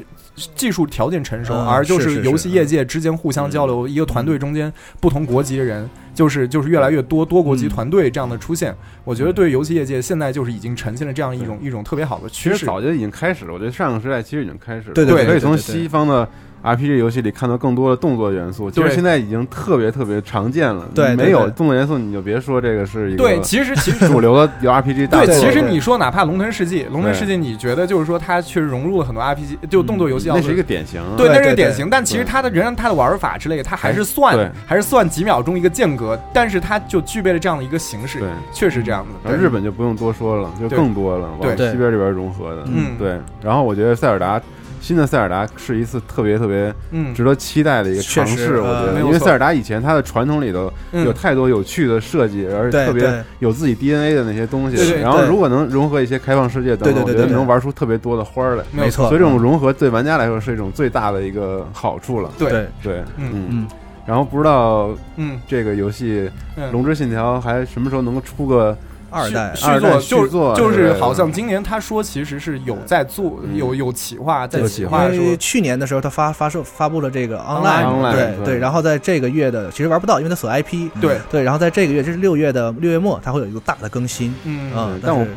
技术条件成熟，嗯而就是游戏业界之间互相交流，一个团队中间不同国籍的人，就是就是越来越多多国籍嗯团队这样的出现，我觉得对游戏业界现在就是已经呈现了这样一种一种特别好的趋势。其实早就已经开始了，我觉得上个时代其实已经开始了。对对对可以从对对对西方的 RPG 游戏里看到更多的动作元素，就是现在已经特别特别常见了。对对没有动作元素，你就别说这个是一个对，其实其实主流的有 RPG 大对，作。其实你说哪怕《龙腾世纪》，《龙腾世纪》，你觉得就是说它确实融入了很多 RPG，就动作游戏要素那是一个典型。对，那是个典型。但其实它的仍然它的玩法之类的，它还是算还是算几秒钟一个间隔，但是它就具备了这样的一个形式对，确实这样子。然后日本就不用多说了，就更多了，往对西边这边融合的。嗯对。然后我觉得塞尔达新的塞尔达是一次特别特别嗯。值得期待的一个尝试，我觉呃得，因为塞尔达以前它的传统里头嗯。有太多有趣的设计，而且特别有自己 DNA 的那些东西对对。然后如果能融合一些开放世界等等，我觉得能玩出特别多的花儿来。没错，所以这种融合对玩家来说是一种最大的一个好处了。对。对，嗯。嗯。嗯。然后不知道嗯。这个游戏嗯《龙之信条》还什么时候能够出个二代续二代作就续作就是好像今年他说其实是有在做，嗯。有有企划在企划因为去年的时候，他发发售发布了这个 Online，Online，对对。对，然后在这个月的其实玩不到，因为它锁 IP，对。对，然后在这个月，这是六月的六月末，它会有一个大的更新，嗯。嗯，但我是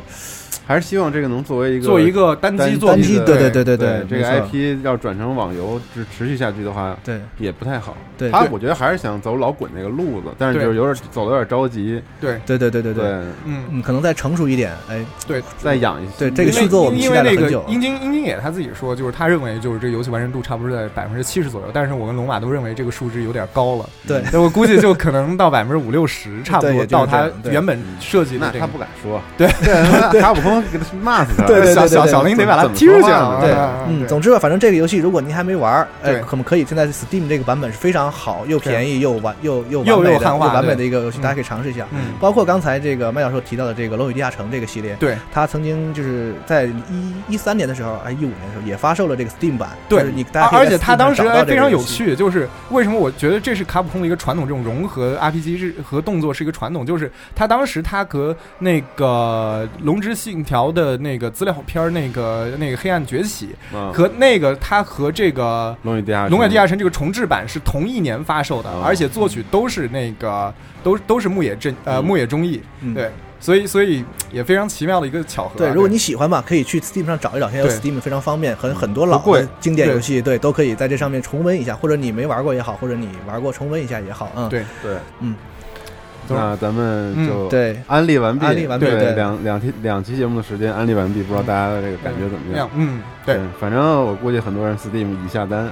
还是希望这个能作为一个做一个单机作品，单机，对对对对对，这个 IP 要转成网游持持续下去的话，对。也不太好。对他我觉得还是想走老滚那个路子，但是就是有点走的有点着急。对，对对对对对，嗯，嗯，可能再成熟一点，哎，对，再养一些。对这个因为续作我们期因为那个待了很久英金英金野他自己说，就是他认为就是这个游戏完成度差不多在百分之七十左右，但是我跟龙马都认为这个数值有点高了，对。我估计就可能到百分之五六十，差不多 到他原本设计的那他不。敢说，对。对，卡 给他骂死他。对对小小小林得把他踢出去了。对啊嗯，总之吧，反正这个游戏如果您还没玩儿，哎，可不可以？现在 Steam 这个版本是非常好，又便宜又完又又又又汉化又完美的一个游戏，嗯大家可以尝试一下。嗯，包括刚才这个麦教授提到的这个《龙与地下城》这个系列，对。他曾经就是在一一三年的时候，哎一五年的时候也发售了这个 Steam 版，对。你大家而且他当时非常有趣，就是为什么我觉得这是卡普空的一个传统，这种融合 RPG 是和动作是一个传统，就是他当时他和那个《龙之信条》的那个资料片儿，那个那个黑暗崛起嗯。和那个它和这个龙与地下《龙与地下城》这个重置版是同一年发售的，哦而且作曲都是那个都都是牧野正呃嗯。牧野忠义，嗯。对，所以所以也非常奇妙的一个巧合啊。对，如果你喜欢吧，可以去 Steam 上找一找，现在有对 Steam 非常方便，很很多老不贵。的经典游戏，对，都可以在这上面重温一下，或者你没玩过也好，或者你玩过重温一下也好，嗯，对。对，嗯，那咱们就对，安利完毕，安利完毕对对两两期两期节目的时间安利完毕，不知道大家的这个感觉怎么样？嗯，对，反正我估计很多人 Steam 已下单。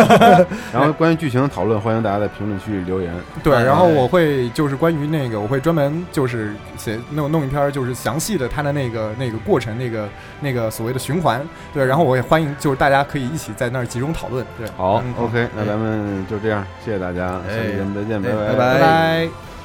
然后关于剧情的讨论，欢迎大家在评论区里留言。对，哎然后我会就是关于那个，我会专门就是写弄弄一篇儿，就是详细的它的那个那个过程，那个那个所谓的循环。对，然后我也欢迎就是大家可以一起在那儿集中讨论。对，好嗯，OK，那咱们就这样，谢谢大家，下期节目再见，哎拜拜拜拜。